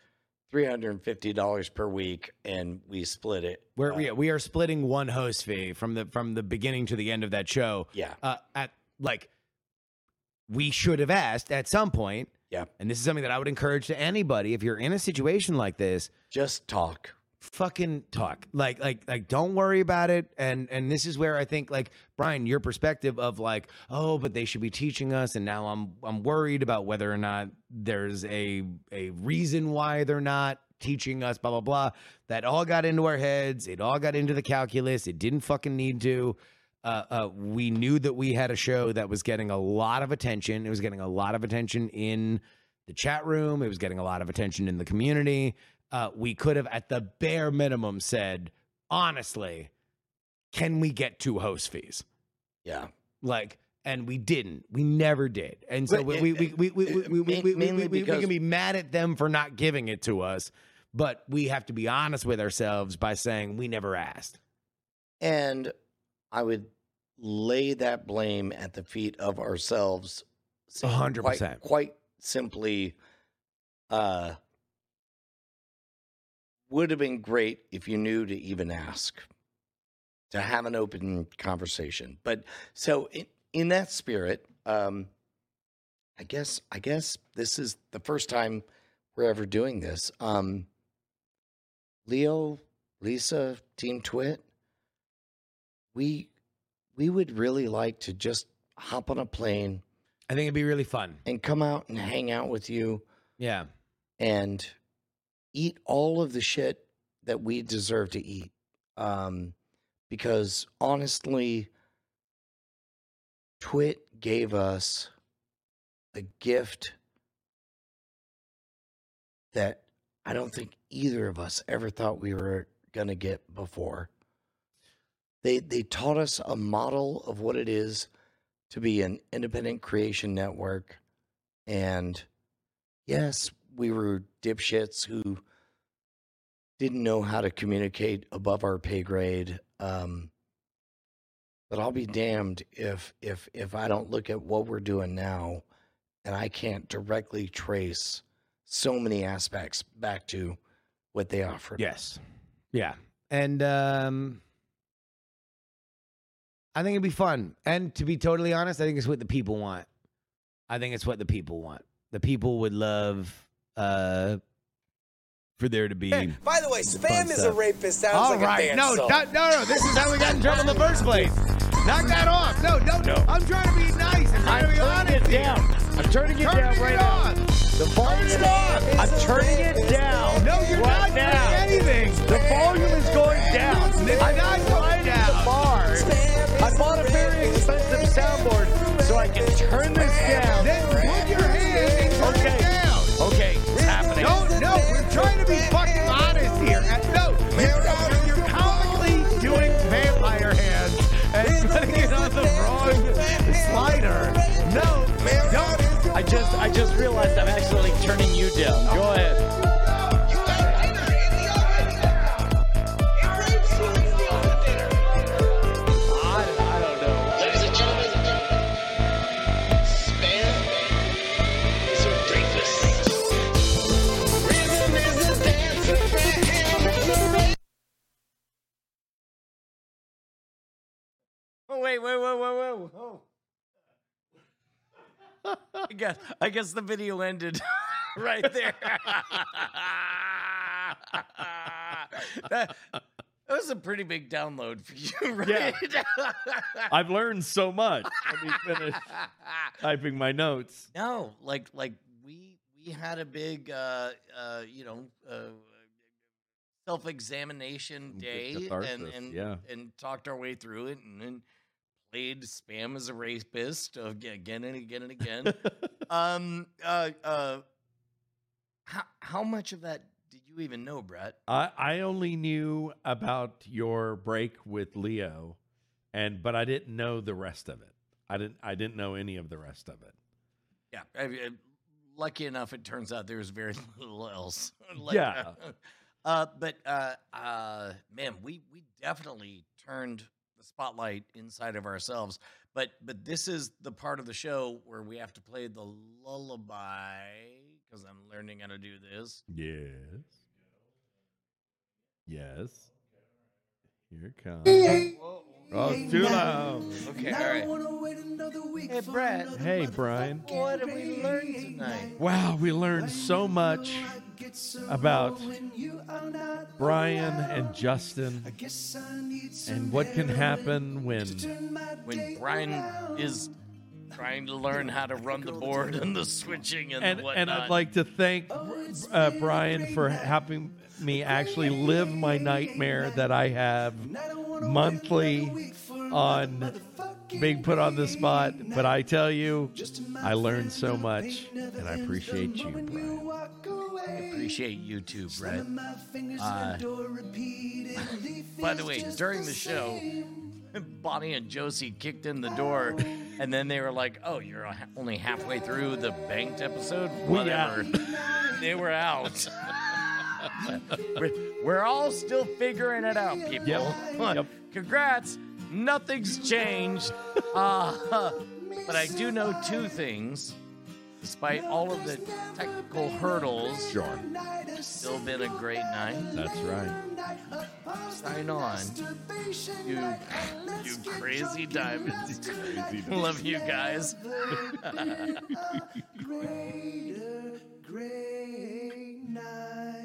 three hundred and fifty dollars per week, and we split it. We're, Uh, we, we are splitting one host fee from the from the beginning to the end of that show. Yeah. Uh, at like, we should have asked at some point. Yeah. And this is something that I would encourage to anybody if you're in a situation like this. Just talk. Fucking talk. Like like like don't worry about it. And and this is where I think like Brian, your perspective of like, oh, but they should be teaching us, and now I'm I'm worried about whether or not there's a a reason why they're not teaching us, blah blah blah. That all got into our heads. It all got into the calculus. It didn't fucking need to. Uh, uh, we knew that we had a show that was getting a lot of attention. It was getting a lot of attention in the chat room. It was getting a lot of attention in the community. Uh, we could have, at the bare minimum, said, honestly, can we get two host fees? Yeah. Like, and we didn't. We never did. And so we, we, we, we, we, we, can be mad at them for not giving it to us, but we have to be honest with ourselves by saying we never asked. And I would lay that blame at the feet of ourselves. hundred percent. Quite simply, uh, would have been great if you knew to even ask, to have an open conversation. But so in, in that spirit, um, I guess I guess this is the first time we're ever doing this. Um, Leo, Lisa, Team Twit, we we would really like to just hop on a plane I think it'd be really fun. and come out and hang out with you Yeah. and eat all of the shit that we deserve to eat. Um, because honestly, Twit gave us a gift that I don't think either of us ever thought we were going to get before. They they taught us a model of what it is to be an independent creation network and yes, we were dipshits who didn't know how to communicate above our pay grade. Um, but I'll be damned if if if I don't look at what we're doing now, and I can't directly trace so many aspects back to what they offered. Yes. Yeah. And um I think it'd be fun. And to be totally honest, I think it's what the people want. I think it's what the people want. The people would love uh, for there to be. By the way, spam is a rapist. Sounds All like right. a dance no, song. no, no, This is how we got in trouble in the first place. Knock that off. No, no, no. I'm trying to be nice. I'm trying I'm to be honest. It down. I'm turning it down it right on. now. The volume is off. I'm turning it down. No, you're not now. anything. The volume is going down. I'm not going down. The bar. I bought a very expensive soundboard so I can turn this down. Then put your just I just realized I'm actually turning you down. Go ahead. I guess I guess the video ended right there. that, that was a pretty big download for you, right? Yeah. I've learned so much. Let me finish typing my notes. no, like like we we had a big uh uh you know uh self examination day and and yeah. and talked our way through it and then played spam as a rapist uh, again and again and again. um uh uh how how much of that did you even know, Brett? I, I only knew about your break with Leo, and but I didn't know the rest of it. I didn't I didn't know any of the rest of it. Yeah, I, I- lucky enough, it turns out there's very little else. Yeah. uh, but uh, uh, man, we we definitely turned spotlight inside of ourselves. But but this is the part of the show where we have to play the lullaby because I'm learning how to do this. Yes. Yes. Here it comes. Oh, it's too loud. Okay, all right. Hey, Brett. Hey, Brian. What did we learn tonight? Wow, we learned so much about Brian and Justin and what can happen when When Brian is trying to learn how to run the board and the switching and, and, whatnot. and I'd like to thank uh, Brian for helping me actually live my nightmare that I have monthly on being put on the spot. But I tell you, I learned so much, and I appreciate you, Brian. I appreciate you too, Brett. Uh, by the way, during the show, Bonnie and Josie kicked in the door, and then they were like, "Oh, you're only halfway through the banked episode. We Whatever." they were out. we're, we're all still figuring it out, people. Yep. Congrats. Nothing's changed. Uh, but I do know two things. Despite all of the technical hurdles, Sure. still been a great night. That's right. Sign on. You, you crazy diamonds. Love you guys. Greater, great night.